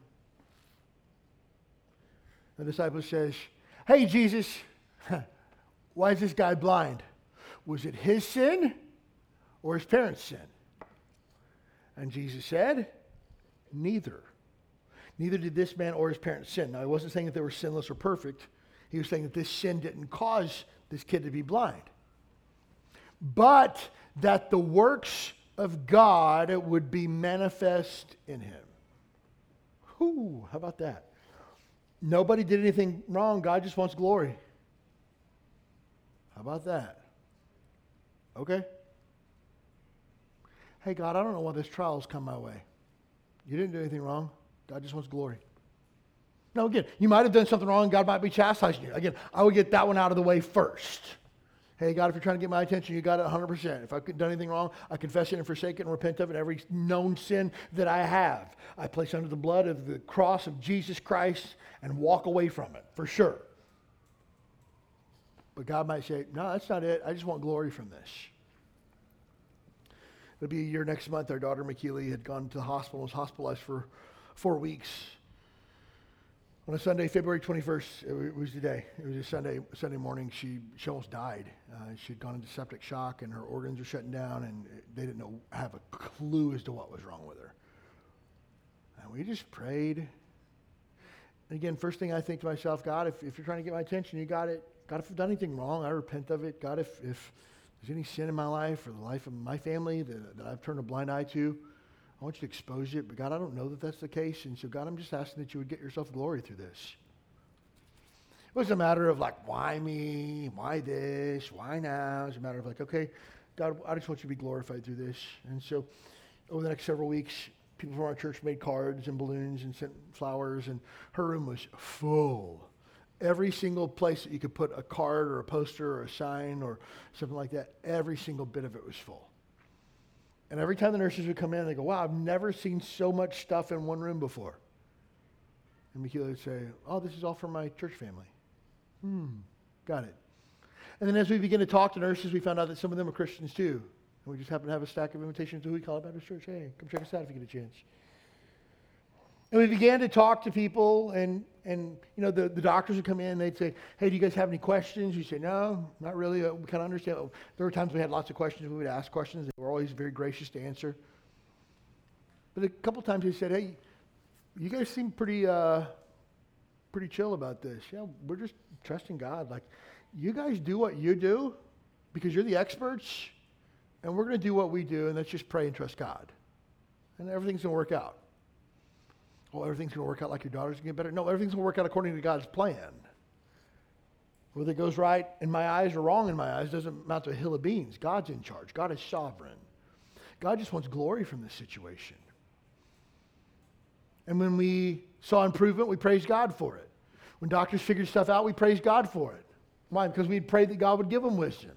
The disciple says, Hey, Jesus, why is this guy blind? Was it his sin or his parents' sin? And Jesus said, Neither. Neither did this man or his parents sin. Now, he wasn't saying that they were sinless or perfect. He was saying that this sin didn't cause this kid to be blind. But that the works of God would be manifest in him. Whoo, how about that? Nobody did anything wrong. God just wants glory. How about that? Okay. Hey, God, I don't know why this trial's come my way. You didn't do anything wrong. God just wants glory. Now, again, you might have done something wrong. God might be chastising you. Again, I would get that one out of the way first. Hey, God, if you're trying to get my attention, you got it 100%. If I've done anything wrong, I confess it and forsake it and repent of it. Every known sin that I have, I place under the blood of the cross of Jesus Christ and walk away from it, for sure. But God might say, no, that's not it. I just want glory from this. It'll be a year next month. Our daughter, McKeely, had gone to the hospital was hospitalized for four weeks. On a Sunday, February 21st, it was the day. It was a Sunday, Sunday morning. She, she almost died. Uh, she'd gone into septic shock and her organs were shutting down and they didn't know, have a clue as to what was wrong with her. And we just prayed. And again, first thing I think to myself, God, if, if you're trying to get my attention, you got it. God, if I've done anything wrong, I repent of it. God, if, if there's any sin in my life or the life of my family that, that I've turned a blind eye to, I want you to expose it. But God, I don't know that that's the case. And so, God, I'm just asking that you would get yourself glory through this. It was a matter of like, why me? Why this? Why now? It's a matter of like, okay, God, I just want you to be glorified through this. And so, over the next several weeks, people from our church made cards and balloons and sent flowers, and her room was full Every single place that you could put a card or a poster or a sign or something like that, every single bit of it was full. And every time the nurses would come in, they go, Wow, I've never seen so much stuff in one room before. And Michaela would say, Oh, this is all for my church family. Hmm, got it. And then as we begin to talk to nurses, we found out that some of them are Christians too. And we just happen to have a stack of invitations to Huikala Baptist Church. Hey, come check us out if you get a chance. And we began to talk to people, and, and you know, the, the doctors would come in, and they'd say, Hey, do you guys have any questions? You say, No, not really. We kind of understand. There were times we had lots of questions. We would ask questions. They were always very gracious to answer. But a couple times they said, Hey, you guys seem pretty, uh, pretty chill about this. Yeah, we're just trusting God. Like, you guys do what you do because you're the experts, and we're going to do what we do, and let's just pray and trust God. And everything's going to work out oh, everything's going to work out like your daughter's going to get better. No, everything's going to work out according to God's plan. Whether it goes right in my eyes or wrong in my eyes doesn't amount to a hill of beans. God's in charge. God is sovereign. God just wants glory from this situation. And when we saw improvement, we praised God for it. When doctors figured stuff out, we praised God for it. Why? Because we prayed that God would give them wisdom.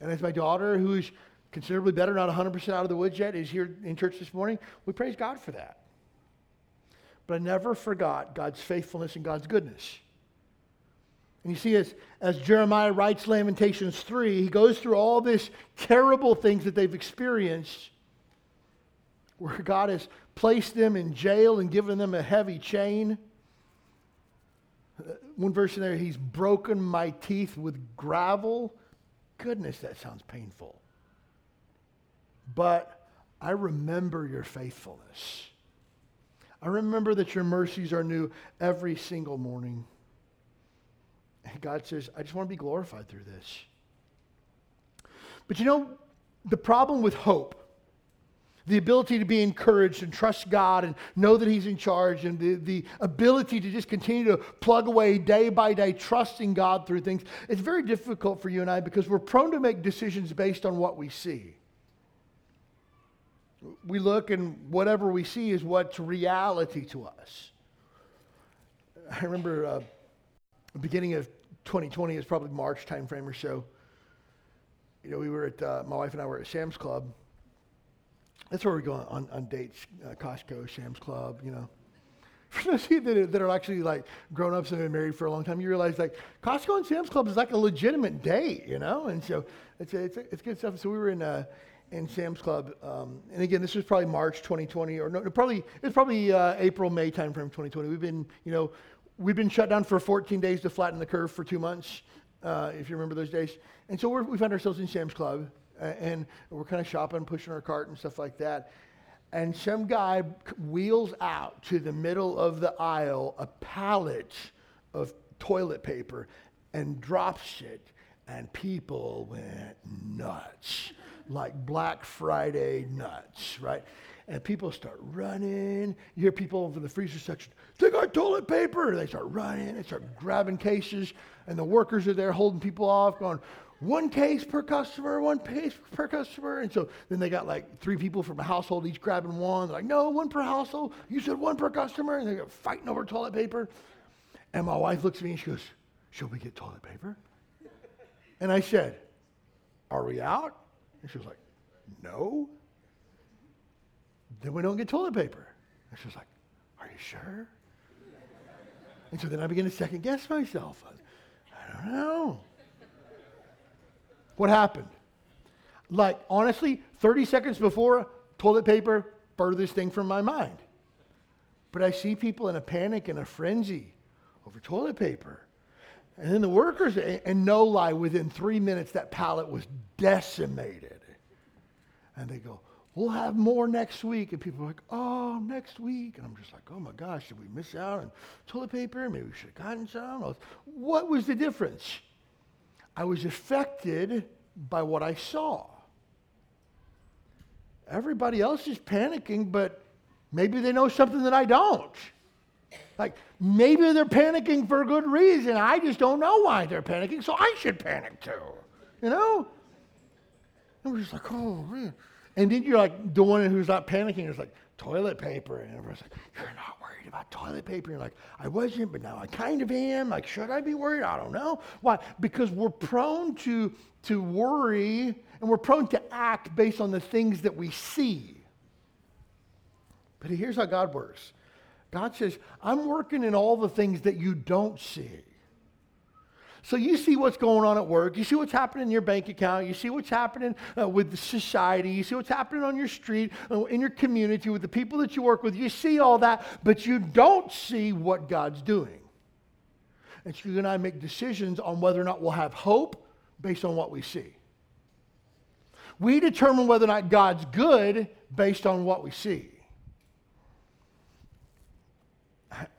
And as my daughter, who is considerably better, not 100% out of the woods yet, is here in church this morning, we praise God for that. But I never forgot God's faithfulness and God's goodness. And you see, as, as Jeremiah writes Lamentations 3, he goes through all these terrible things that they've experienced, where God has placed them in jail and given them a heavy chain. One verse in there, he's broken my teeth with gravel. Goodness, that sounds painful. But I remember your faithfulness. I remember that your mercies are new every single morning. And God says, I just want to be glorified through this. But you know, the problem with hope, the ability to be encouraged and trust God and know that He's in charge, and the, the ability to just continue to plug away day by day, trusting God through things, it's very difficult for you and I because we're prone to make decisions based on what we see. We look and whatever we see is what's reality to us. I remember uh, the beginning of 2020 is probably March timeframe or so. You know, we were at, uh, my wife and I were at Sam's Club. That's where we go on, on dates, uh, Costco, Sam's Club, you know. For those of you that are, that are actually like grown ups and been married for a long time, you realize like Costco and Sam's Club is like a legitimate date, you know? And so it's, it's, it's good stuff. So we were in, uh, in Sam's Club. Um, and again, this was probably March 2020, or no, probably it's probably uh, April, May timeframe 2020. We've been, you know, we've been shut down for 14 days to flatten the curve for two months, uh, if you remember those days. And so we found ourselves in Sam's Club, and we're kind of shopping, pushing our cart and stuff like that. And some guy wheels out to the middle of the aisle a pallet of toilet paper and drops it, and people went nuts like Black Friday nuts, right? And people start running. You hear people over the freezer section, they got toilet paper. They start running, they start grabbing cases, and the workers are there holding people off, going, one case per customer, one case per customer. And so then they got like three people from a household each grabbing one. They're like, no, one per household. You said one per customer. And they got fighting over toilet paper. And my wife looks at me and she goes, Should we get toilet paper? And I said, Are we out? And she was like, No. Then we don't get toilet paper. And she was like, Are you sure? And so then I began to second guess myself. I don't know. What happened? Like, honestly, 30 seconds before, toilet paper, furthest thing from my mind. But I see people in a panic and a frenzy over toilet paper. And then the workers, and no lie, within three minutes, that pallet was decimated. And they go, We'll have more next week. And people are like, Oh, next week. And I'm just like, Oh my gosh, did we miss out on toilet paper? Maybe we should have gotten some. What was the difference? I was affected by what I saw. Everybody else is panicking, but maybe they know something that I don't. Like, maybe they're panicking for a good reason. I just don't know why they're panicking, so I should panic too. You know? And we're just like, oh, man. And then you're like, the one who's not panicking is like, toilet paper. And everyone's like, you're not worried about toilet paper. You're like, I wasn't, but now I kind of am. Like, should I be worried? I don't know. Why? Because we're prone to, to worry and we're prone to act based on the things that we see. But here's how God works God says, I'm working in all the things that you don't see. So you see what's going on at work. You see what's happening in your bank account. You see what's happening uh, with society. You see what's happening on your street, uh, in your community, with the people that you work with. You see all that, but you don't see what God's doing. And so you and I make decisions on whether or not we'll have hope based on what we see. We determine whether or not God's good based on what we see.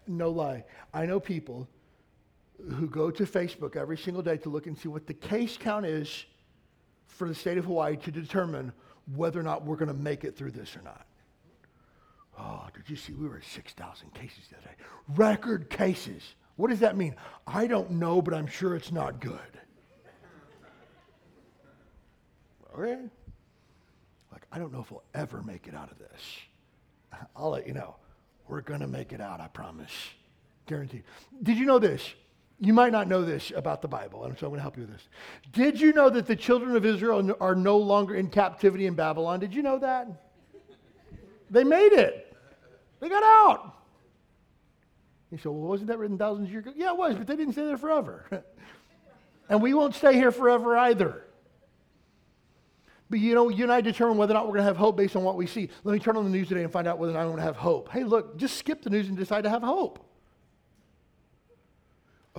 No lie. I know people who go to Facebook every single day to look and see what the case count is for the state of Hawaii to determine whether or not we're going to make it through this or not. Oh, did you see? We were at 6,000 cases the other day. Record cases. What does that mean? I don't know, but I'm sure it's not good. Okay? Like, I don't know if we'll ever make it out of this. I'll let you know. We're going to make it out, I promise. Guaranteed. Did you know this? You might not know this about the Bible, and so I'm going to help you with this. Did you know that the children of Israel are no longer in captivity in Babylon? Did you know that? They made it. They got out. You said, well, wasn't that written thousands of years ago? Yeah, it was, but they didn't stay there forever. and we won't stay here forever either. But you know, you and I determine whether or not we're going to have hope based on what we see. Let me turn on the news today and find out whether or not I'm going to have hope. Hey, look, just skip the news and decide to have hope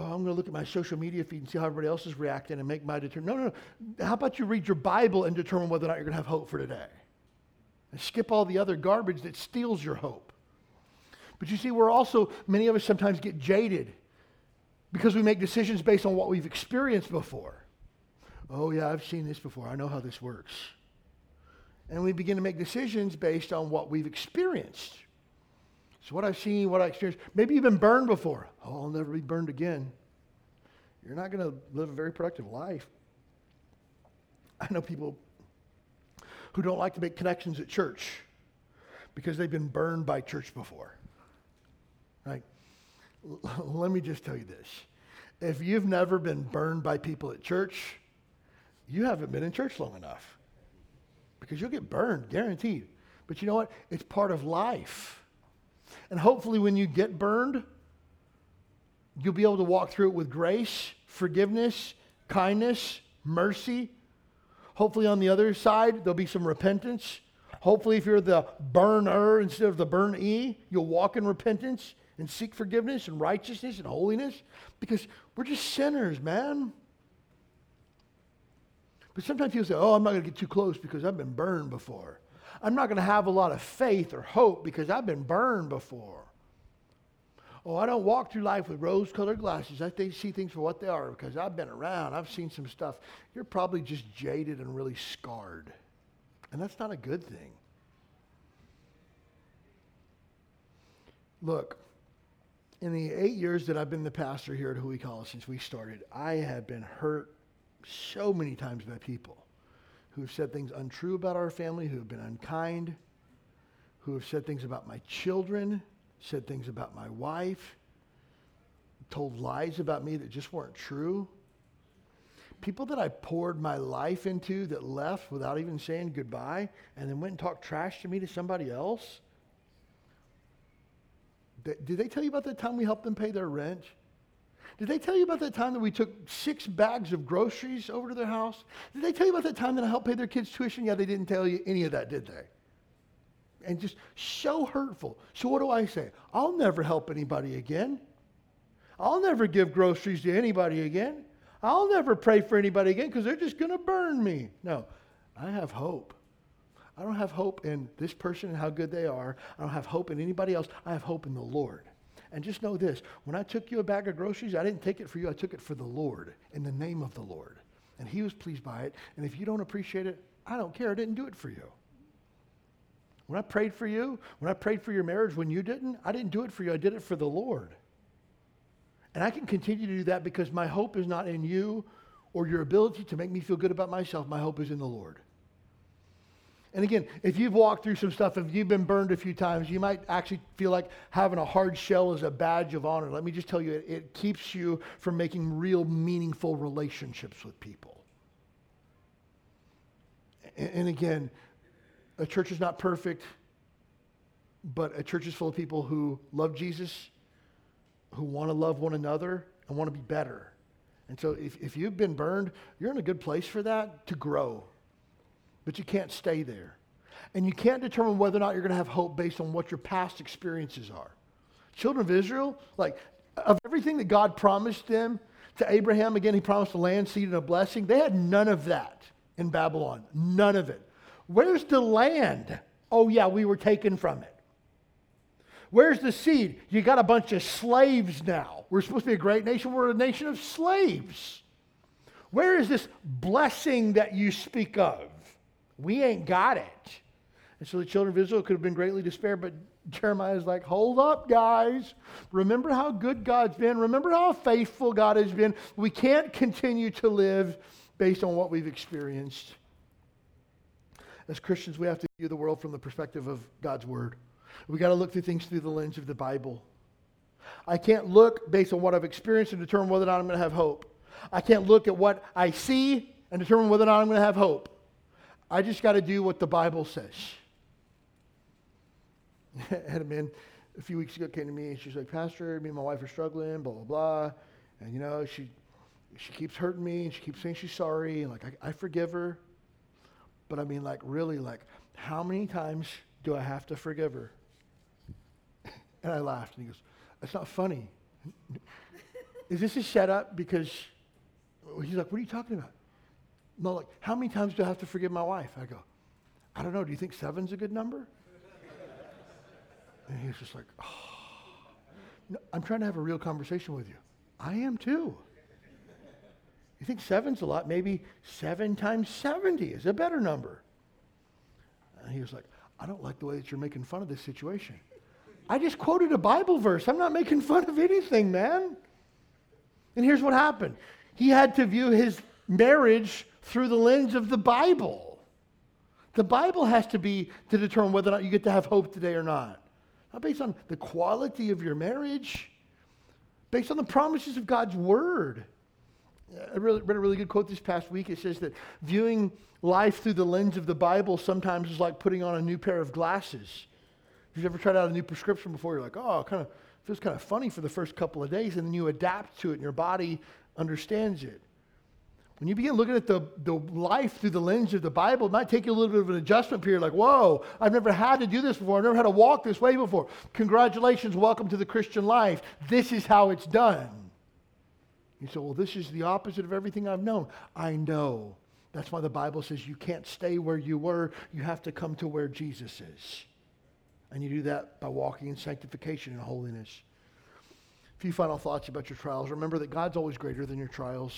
oh, I'm going to look at my social media feed and see how everybody else is reacting and make my determination. No, no, no. How about you read your Bible and determine whether or not you're going to have hope for today? And skip all the other garbage that steals your hope. But you see, we're also, many of us sometimes get jaded because we make decisions based on what we've experienced before. Oh, yeah, I've seen this before. I know how this works. And we begin to make decisions based on what we've experienced. So, what I've seen, what I experienced, maybe you've been burned before. Oh, I'll never be burned again. You're not going to live a very productive life. I know people who don't like to make connections at church because they've been burned by church before. Right? Let me just tell you this. If you've never been burned by people at church, you haven't been in church long enough because you'll get burned, guaranteed. But you know what? It's part of life. And hopefully, when you get burned, you'll be able to walk through it with grace, forgiveness, kindness, mercy. Hopefully, on the other side, there'll be some repentance. Hopefully, if you're the burner instead of the burn e, you'll walk in repentance and seek forgiveness and righteousness and holiness because we're just sinners, man. But sometimes people say, oh, I'm not going to get too close because I've been burned before. I'm not going to have a lot of faith or hope because I've been burned before. Oh, I don't walk through life with rose colored glasses. I see things for what they are because I've been around. I've seen some stuff. You're probably just jaded and really scarred. And that's not a good thing. Look, in the eight years that I've been the pastor here at Huikala since we started, I have been hurt so many times by people who have said things untrue about our family, who have been unkind, who have said things about my children, said things about my wife, told lies about me that just weren't true. People that I poured my life into that left without even saying goodbye and then went and talked trash to me to somebody else. Did they tell you about the time we helped them pay their rent? Did they tell you about that time that we took six bags of groceries over to their house? Did they tell you about that time that I helped pay their kids' tuition? Yeah, they didn't tell you any of that, did they? And just so hurtful. So what do I say? I'll never help anybody again. I'll never give groceries to anybody again. I'll never pray for anybody again because they're just going to burn me. No, I have hope. I don't have hope in this person and how good they are. I don't have hope in anybody else. I have hope in the Lord. And just know this when I took you a bag of groceries, I didn't take it for you, I took it for the Lord, in the name of the Lord. And He was pleased by it. And if you don't appreciate it, I don't care. I didn't do it for you. When I prayed for you, when I prayed for your marriage, when you didn't, I didn't do it for you, I did it for the Lord. And I can continue to do that because my hope is not in you or your ability to make me feel good about myself. My hope is in the Lord. And again, if you've walked through some stuff, if you've been burned a few times, you might actually feel like having a hard shell is a badge of honor. Let me just tell you, it, it keeps you from making real meaningful relationships with people. And, and again, a church is not perfect, but a church is full of people who love Jesus, who want to love one another, and want to be better. And so if, if you've been burned, you're in a good place for that to grow but you can't stay there. And you can't determine whether or not you're going to have hope based on what your past experiences are. Children of Israel, like, of everything that God promised them to Abraham, again, he promised a land, seed, and a blessing. They had none of that in Babylon. None of it. Where's the land? Oh, yeah, we were taken from it. Where's the seed? You got a bunch of slaves now. We're supposed to be a great nation. We're a nation of slaves. Where is this blessing that you speak of? We ain't got it. And so the children of Israel could have been greatly despaired, but Jeremiah is like, hold up, guys. Remember how good God's been. Remember how faithful God has been. We can't continue to live based on what we've experienced. As Christians, we have to view the world from the perspective of God's Word. We got to look through things through the lens of the Bible. I can't look based on what I've experienced and determine whether or not I'm going to have hope. I can't look at what I see and determine whether or not I'm going to have hope. I just got to do what the Bible says. had a man a few weeks ago came to me and she's like, Pastor, me and my wife are struggling, blah, blah, blah. And, you know, she, she keeps hurting me and she keeps saying she's sorry. And, like, I, I forgive her. But I mean, like, really, like, how many times do I have to forgive her? And I laughed. And he goes, That's not funny. Is this a setup? Because he's like, What are you talking about? No, like, how many times do I have to forgive my wife? I go, I don't know. Do you think seven's a good number? And he's just like, oh. No, I'm trying to have a real conversation with you. I am too. You think seven's a lot? Maybe seven times 70 is a better number. And he was like, I don't like the way that you're making fun of this situation. I just quoted a Bible verse. I'm not making fun of anything, man. And here's what happened he had to view his marriage through the lens of the Bible. The Bible has to be to determine whether or not you get to have hope today or not. Not based on the quality of your marriage, based on the promises of God's word. I really, read a really good quote this past week. It says that viewing life through the lens of the Bible sometimes is like putting on a new pair of glasses. If you've ever tried out a new prescription before, you're like, oh, kind of feels kind of funny for the first couple of days, and then you adapt to it, and your body understands it. When you begin looking at the, the life through the lens of the Bible, it might take you a little bit of an adjustment period, like, whoa, I've never had to do this before. I've never had to walk this way before. Congratulations, welcome to the Christian life. This is how it's done. You say, well, this is the opposite of everything I've known. I know. That's why the Bible says you can't stay where you were. You have to come to where Jesus is. And you do that by walking in sanctification and holiness. A few final thoughts about your trials. Remember that God's always greater than your trials.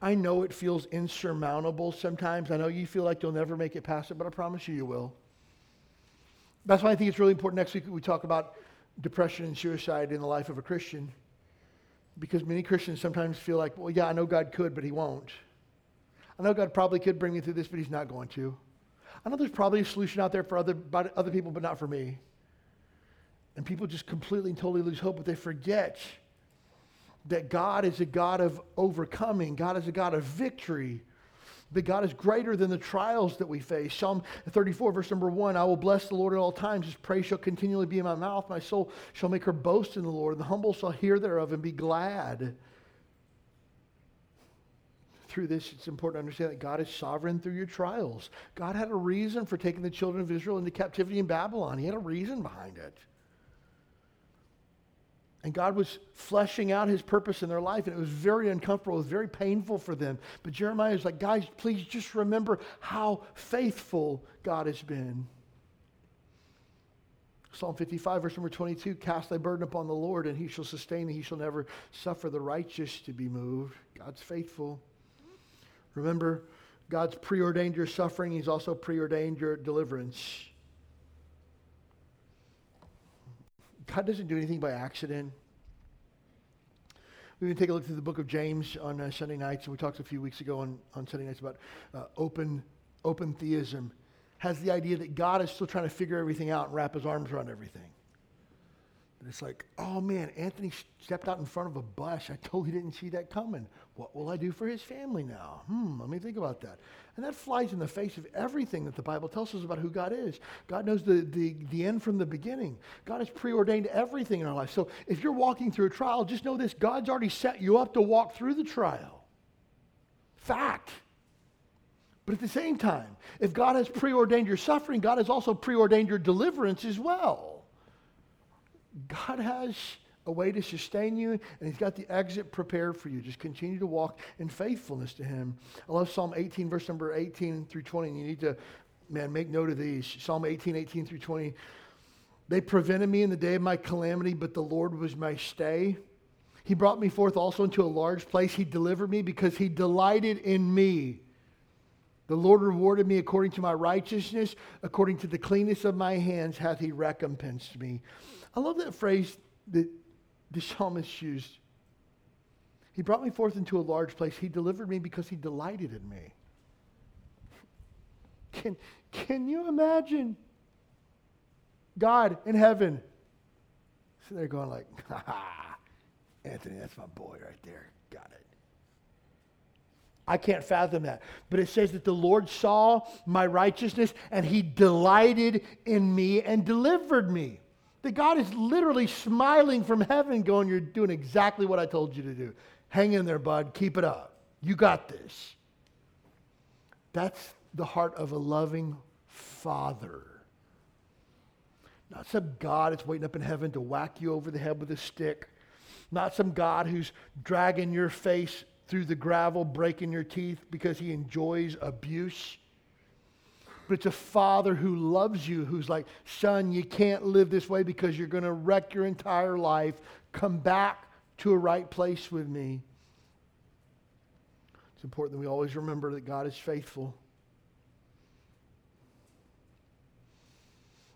I know it feels insurmountable sometimes. I know you feel like you'll never make it past it, but I promise you, you will. That's why I think it's really important next week we talk about depression and suicide in the life of a Christian. Because many Christians sometimes feel like, well, yeah, I know God could, but He won't. I know God probably could bring me through this, but He's not going to. I know there's probably a solution out there for other, other people, but not for me. And people just completely and totally lose hope, but they forget that God is a God of overcoming, God is a God of victory that God is greater than the trials that we face. Psalm 34, verse number one I will bless the Lord at all times. His praise shall continually be in my mouth. My soul shall make her boast in the Lord. The humble shall hear thereof and be glad. Through this, it's important to understand that God is sovereign through your trials. God had a reason for taking the children of Israel into captivity in Babylon, He had a reason behind it. And God was fleshing out his purpose in their life, and it was very uncomfortable. It was very painful for them. But Jeremiah is like, guys, please just remember how faithful God has been. Psalm 55, verse number 22 Cast thy burden upon the Lord, and he shall sustain thee. He shall never suffer the righteous to be moved. God's faithful. Remember, God's preordained your suffering, He's also preordained your deliverance. God doesn't do anything by accident. We're going to take a look through the book of James on uh, Sunday nights, and we talked a few weeks ago on, on Sunday nights about uh, open, open theism. Has the idea that God is still trying to figure everything out and wrap his arms around everything. And it's like, oh man, Anthony stepped out in front of a bus. I totally didn't see that coming. What will I do for his family now? Hmm, let me think about that. And that flies in the face of everything that the Bible tells us about who God is. God knows the, the, the end from the beginning. God has preordained everything in our life. So if you're walking through a trial, just know this God's already set you up to walk through the trial. Fact. But at the same time, if God has preordained your suffering, God has also preordained your deliverance as well. God has a way to sustain you, and He's got the exit prepared for you. Just continue to walk in faithfulness to Him. I love Psalm 18, verse number 18 through 20, and you need to, man, make note of these. Psalm 18, 18 through 20. They prevented me in the day of my calamity, but the Lord was my stay. He brought me forth also into a large place. He delivered me because He delighted in me. The Lord rewarded me according to my righteousness, according to the cleanness of my hands hath He recompensed me. I love that phrase that the psalmist used. He brought me forth into a large place. He delivered me because he delighted in me. Can, can you imagine God in heaven sitting there going like, ha ha, Anthony, that's my boy right there. Got it. I can't fathom that. But it says that the Lord saw my righteousness and he delighted in me and delivered me. That God is literally smiling from heaven, going, You're doing exactly what I told you to do. Hang in there, bud. Keep it up. You got this. That's the heart of a loving father. Not some God that's waiting up in heaven to whack you over the head with a stick. Not some God who's dragging your face through the gravel, breaking your teeth because he enjoys abuse. but it's a father who loves you, who's like, son, you can't live this way because you're going to wreck your entire life. Come back to a right place with me. It's important that we always remember that God is faithful.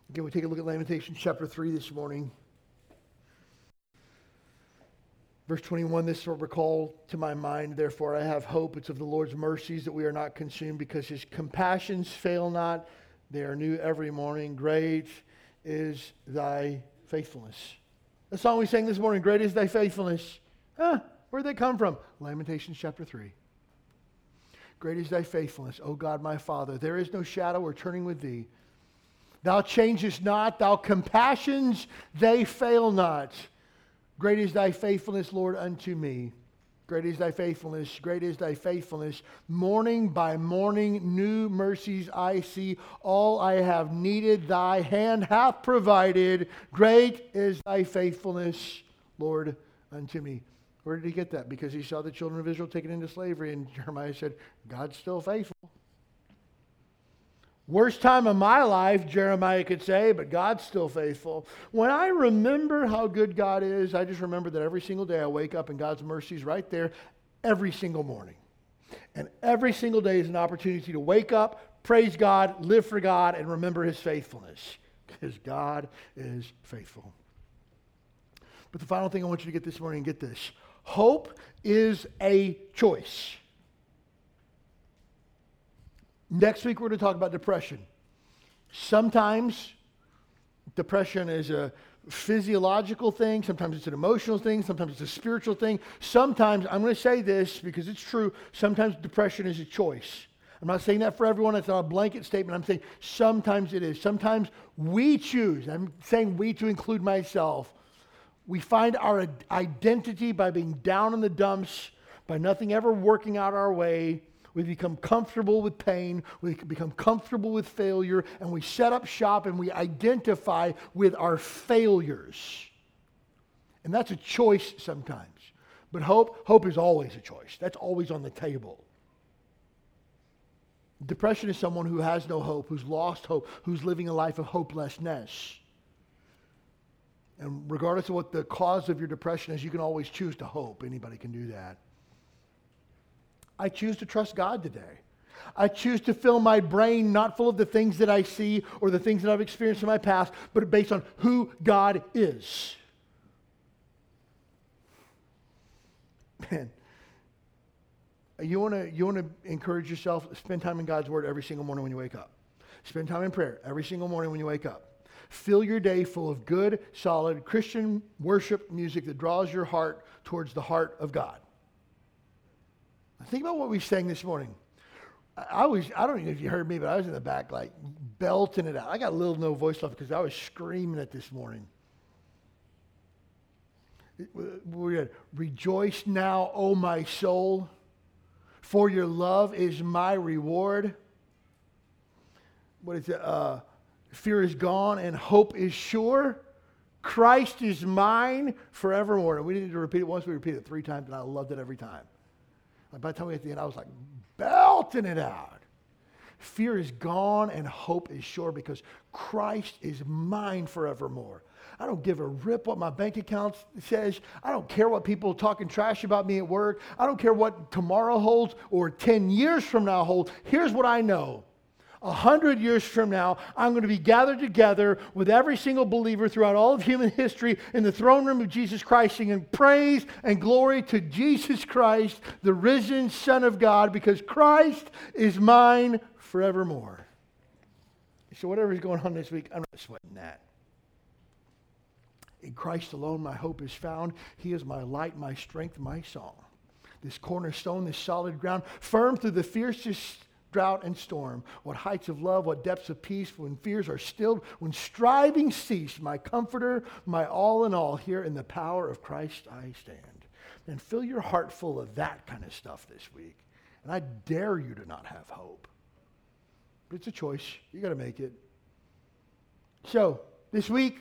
Again, we take a look at Lamentations chapter 3 this morning. Verse 21, this will recall to my mind, therefore I have hope. It's of the Lord's mercies that we are not consumed because his compassions fail not. They are new every morning. Great is thy faithfulness. The song we sang this morning, Great is thy faithfulness. Huh, where'd they come from? Lamentations chapter 3. Great is thy faithfulness, O God my Father. There is no shadow or turning with thee. Thou changest not, thou compassions, they fail not. Great is thy faithfulness, Lord, unto me. Great is thy faithfulness, great is thy faithfulness. Morning by morning, new mercies I see. All I have needed, thy hand hath provided. Great is thy faithfulness, Lord, unto me. Where did he get that? Because he saw the children of Israel taken into slavery, and Jeremiah said, God's still faithful. Worst time of my life, Jeremiah could say, but God's still faithful. When I remember how good God is, I just remember that every single day I wake up and God's mercy is right there every single morning. And every single day is an opportunity to wake up, praise God, live for God, and remember his faithfulness. Because God is faithful. But the final thing I want you to get this morning, get this. Hope is a choice. Next week, we're going to talk about depression. Sometimes depression is a physiological thing, sometimes it's an emotional thing, sometimes it's a spiritual thing. Sometimes, I'm going to say this because it's true, sometimes depression is a choice. I'm not saying that for everyone, it's not a blanket statement. I'm saying sometimes it is. Sometimes we choose, I'm saying we to include myself. We find our identity by being down in the dumps, by nothing ever working out our way we become comfortable with pain. We become comfortable with failure. And we set up shop and we identify with our failures. And that's a choice sometimes. But hope, hope is always a choice. That's always on the table. Depression is someone who has no hope, who's lost hope, who's living a life of hopelessness. And regardless of what the cause of your depression is, you can always choose to hope. Anybody can do that. I choose to trust God today. I choose to fill my brain not full of the things that I see or the things that I've experienced in my past, but based on who God is. Man, you want to you want to encourage yourself spend time in God's word every single morning when you wake up. Spend time in prayer every single morning when you wake up. Fill your day full of good, solid Christian worship music that draws your heart towards the heart of God. Think about what we sang this morning. I was, I don't know if you heard me, but I was in the back like belting it out. I got a little no voice left because I was screaming it this morning. We had, rejoice now, O my soul, for your love is my reward. What is it? Uh, fear is gone and hope is sure. Christ is mine forevermore. And we didn't need to repeat it once, we repeated it three times, and I loved it every time. And by the time we get to the end, I was like belting it out. Fear is gone and hope is sure because Christ is mine forevermore. I don't give a rip what my bank account says. I don't care what people talking trash about me at work. I don't care what tomorrow holds or 10 years from now holds. Here's what I know a hundred years from now, I'm going to be gathered together with every single believer throughout all of human history in the throne room of Jesus Christ, singing praise and glory to Jesus Christ, the risen Son of God, because Christ is mine forevermore. So, whatever is going on this week, I'm not sweating that. In Christ alone, my hope is found. He is my light, my strength, my song. This cornerstone, this solid ground, firm through the fiercest drought and storm, what heights of love, what depths of peace, when fears are stilled, when striving cease, my comforter, my all in all, here in the power of Christ I stand. And fill your heart full of that kind of stuff this week. And I dare you to not have hope. But it's a choice. You got to make it. So, this week,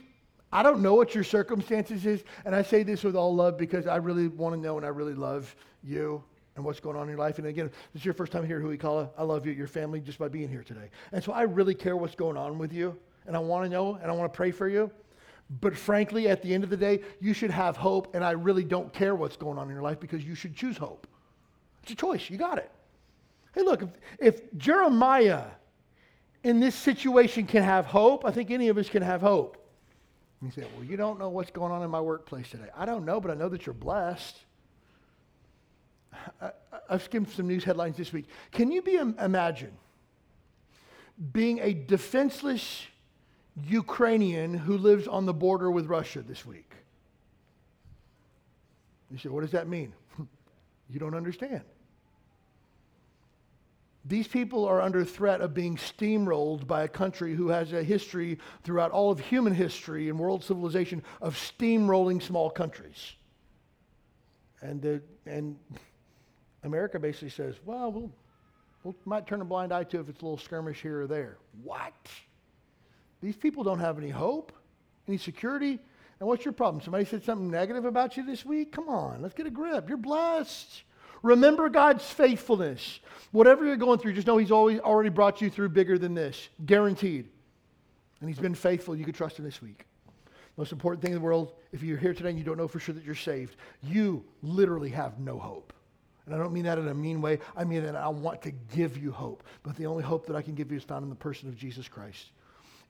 I don't know what your circumstances is, and I say this with all love because I really want to know and I really love you. And what's going on in your life. And again, this is your first time here, Huikala. I love you, your family, just by being here today. And so I really care what's going on with you, and I want to know, and I want to pray for you. But frankly, at the end of the day, you should have hope, and I really don't care what's going on in your life because you should choose hope. It's a choice. You got it. Hey, look, if, if Jeremiah in this situation can have hope, I think any of us can have hope. You say, well, you don't know what's going on in my workplace today. I don't know, but I know that you're blessed. I, have skimmed some news headlines this week. Can you be imagine being a defenseless Ukrainian who lives on the border with Russia this week? You say, what does that mean? you don't understand. These people are under threat of being steamrolled by a country who has a history throughout all of human history and world civilization of steamrolling small countries. And, the, and America basically says, well, we'll, we might turn a blind eye to if it's a little skirmish here or there. What? These people don't have any hope, any security. And what's your problem? Somebody said something negative about you this week? Come on, let's get a grip. You're blessed. Remember God's faithfulness. Whatever you're going through, just know He's always already brought you through bigger than this, guaranteed. And He's been faithful. You can trust Him this week. Most important thing in the world, if you're here today and you don't know for sure that you're saved, you literally have no hope. And I don't mean that in a mean way. I mean that I want to give you hope. But the only hope that I can give you is found in the person of Jesus Christ.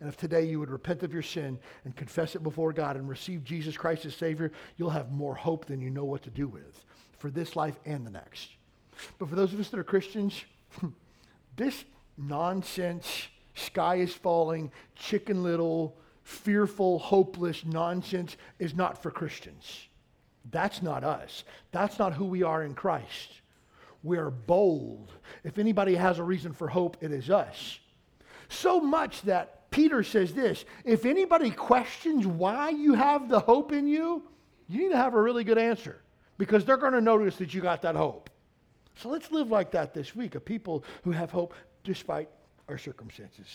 And if today you would repent of your sin and confess it before God and receive Jesus Christ as Savior, you'll have more hope than you know what to do with for this life and the next. But for those of us that are Christians, this nonsense, sky is falling, chicken little, fearful, hopeless nonsense is not for Christians. That's not us. That's not who we are in Christ. We are bold. If anybody has a reason for hope, it is us. So much that Peter says this if anybody questions why you have the hope in you, you need to have a really good answer because they're going to notice that you got that hope. So let's live like that this week, a people who have hope despite our circumstances.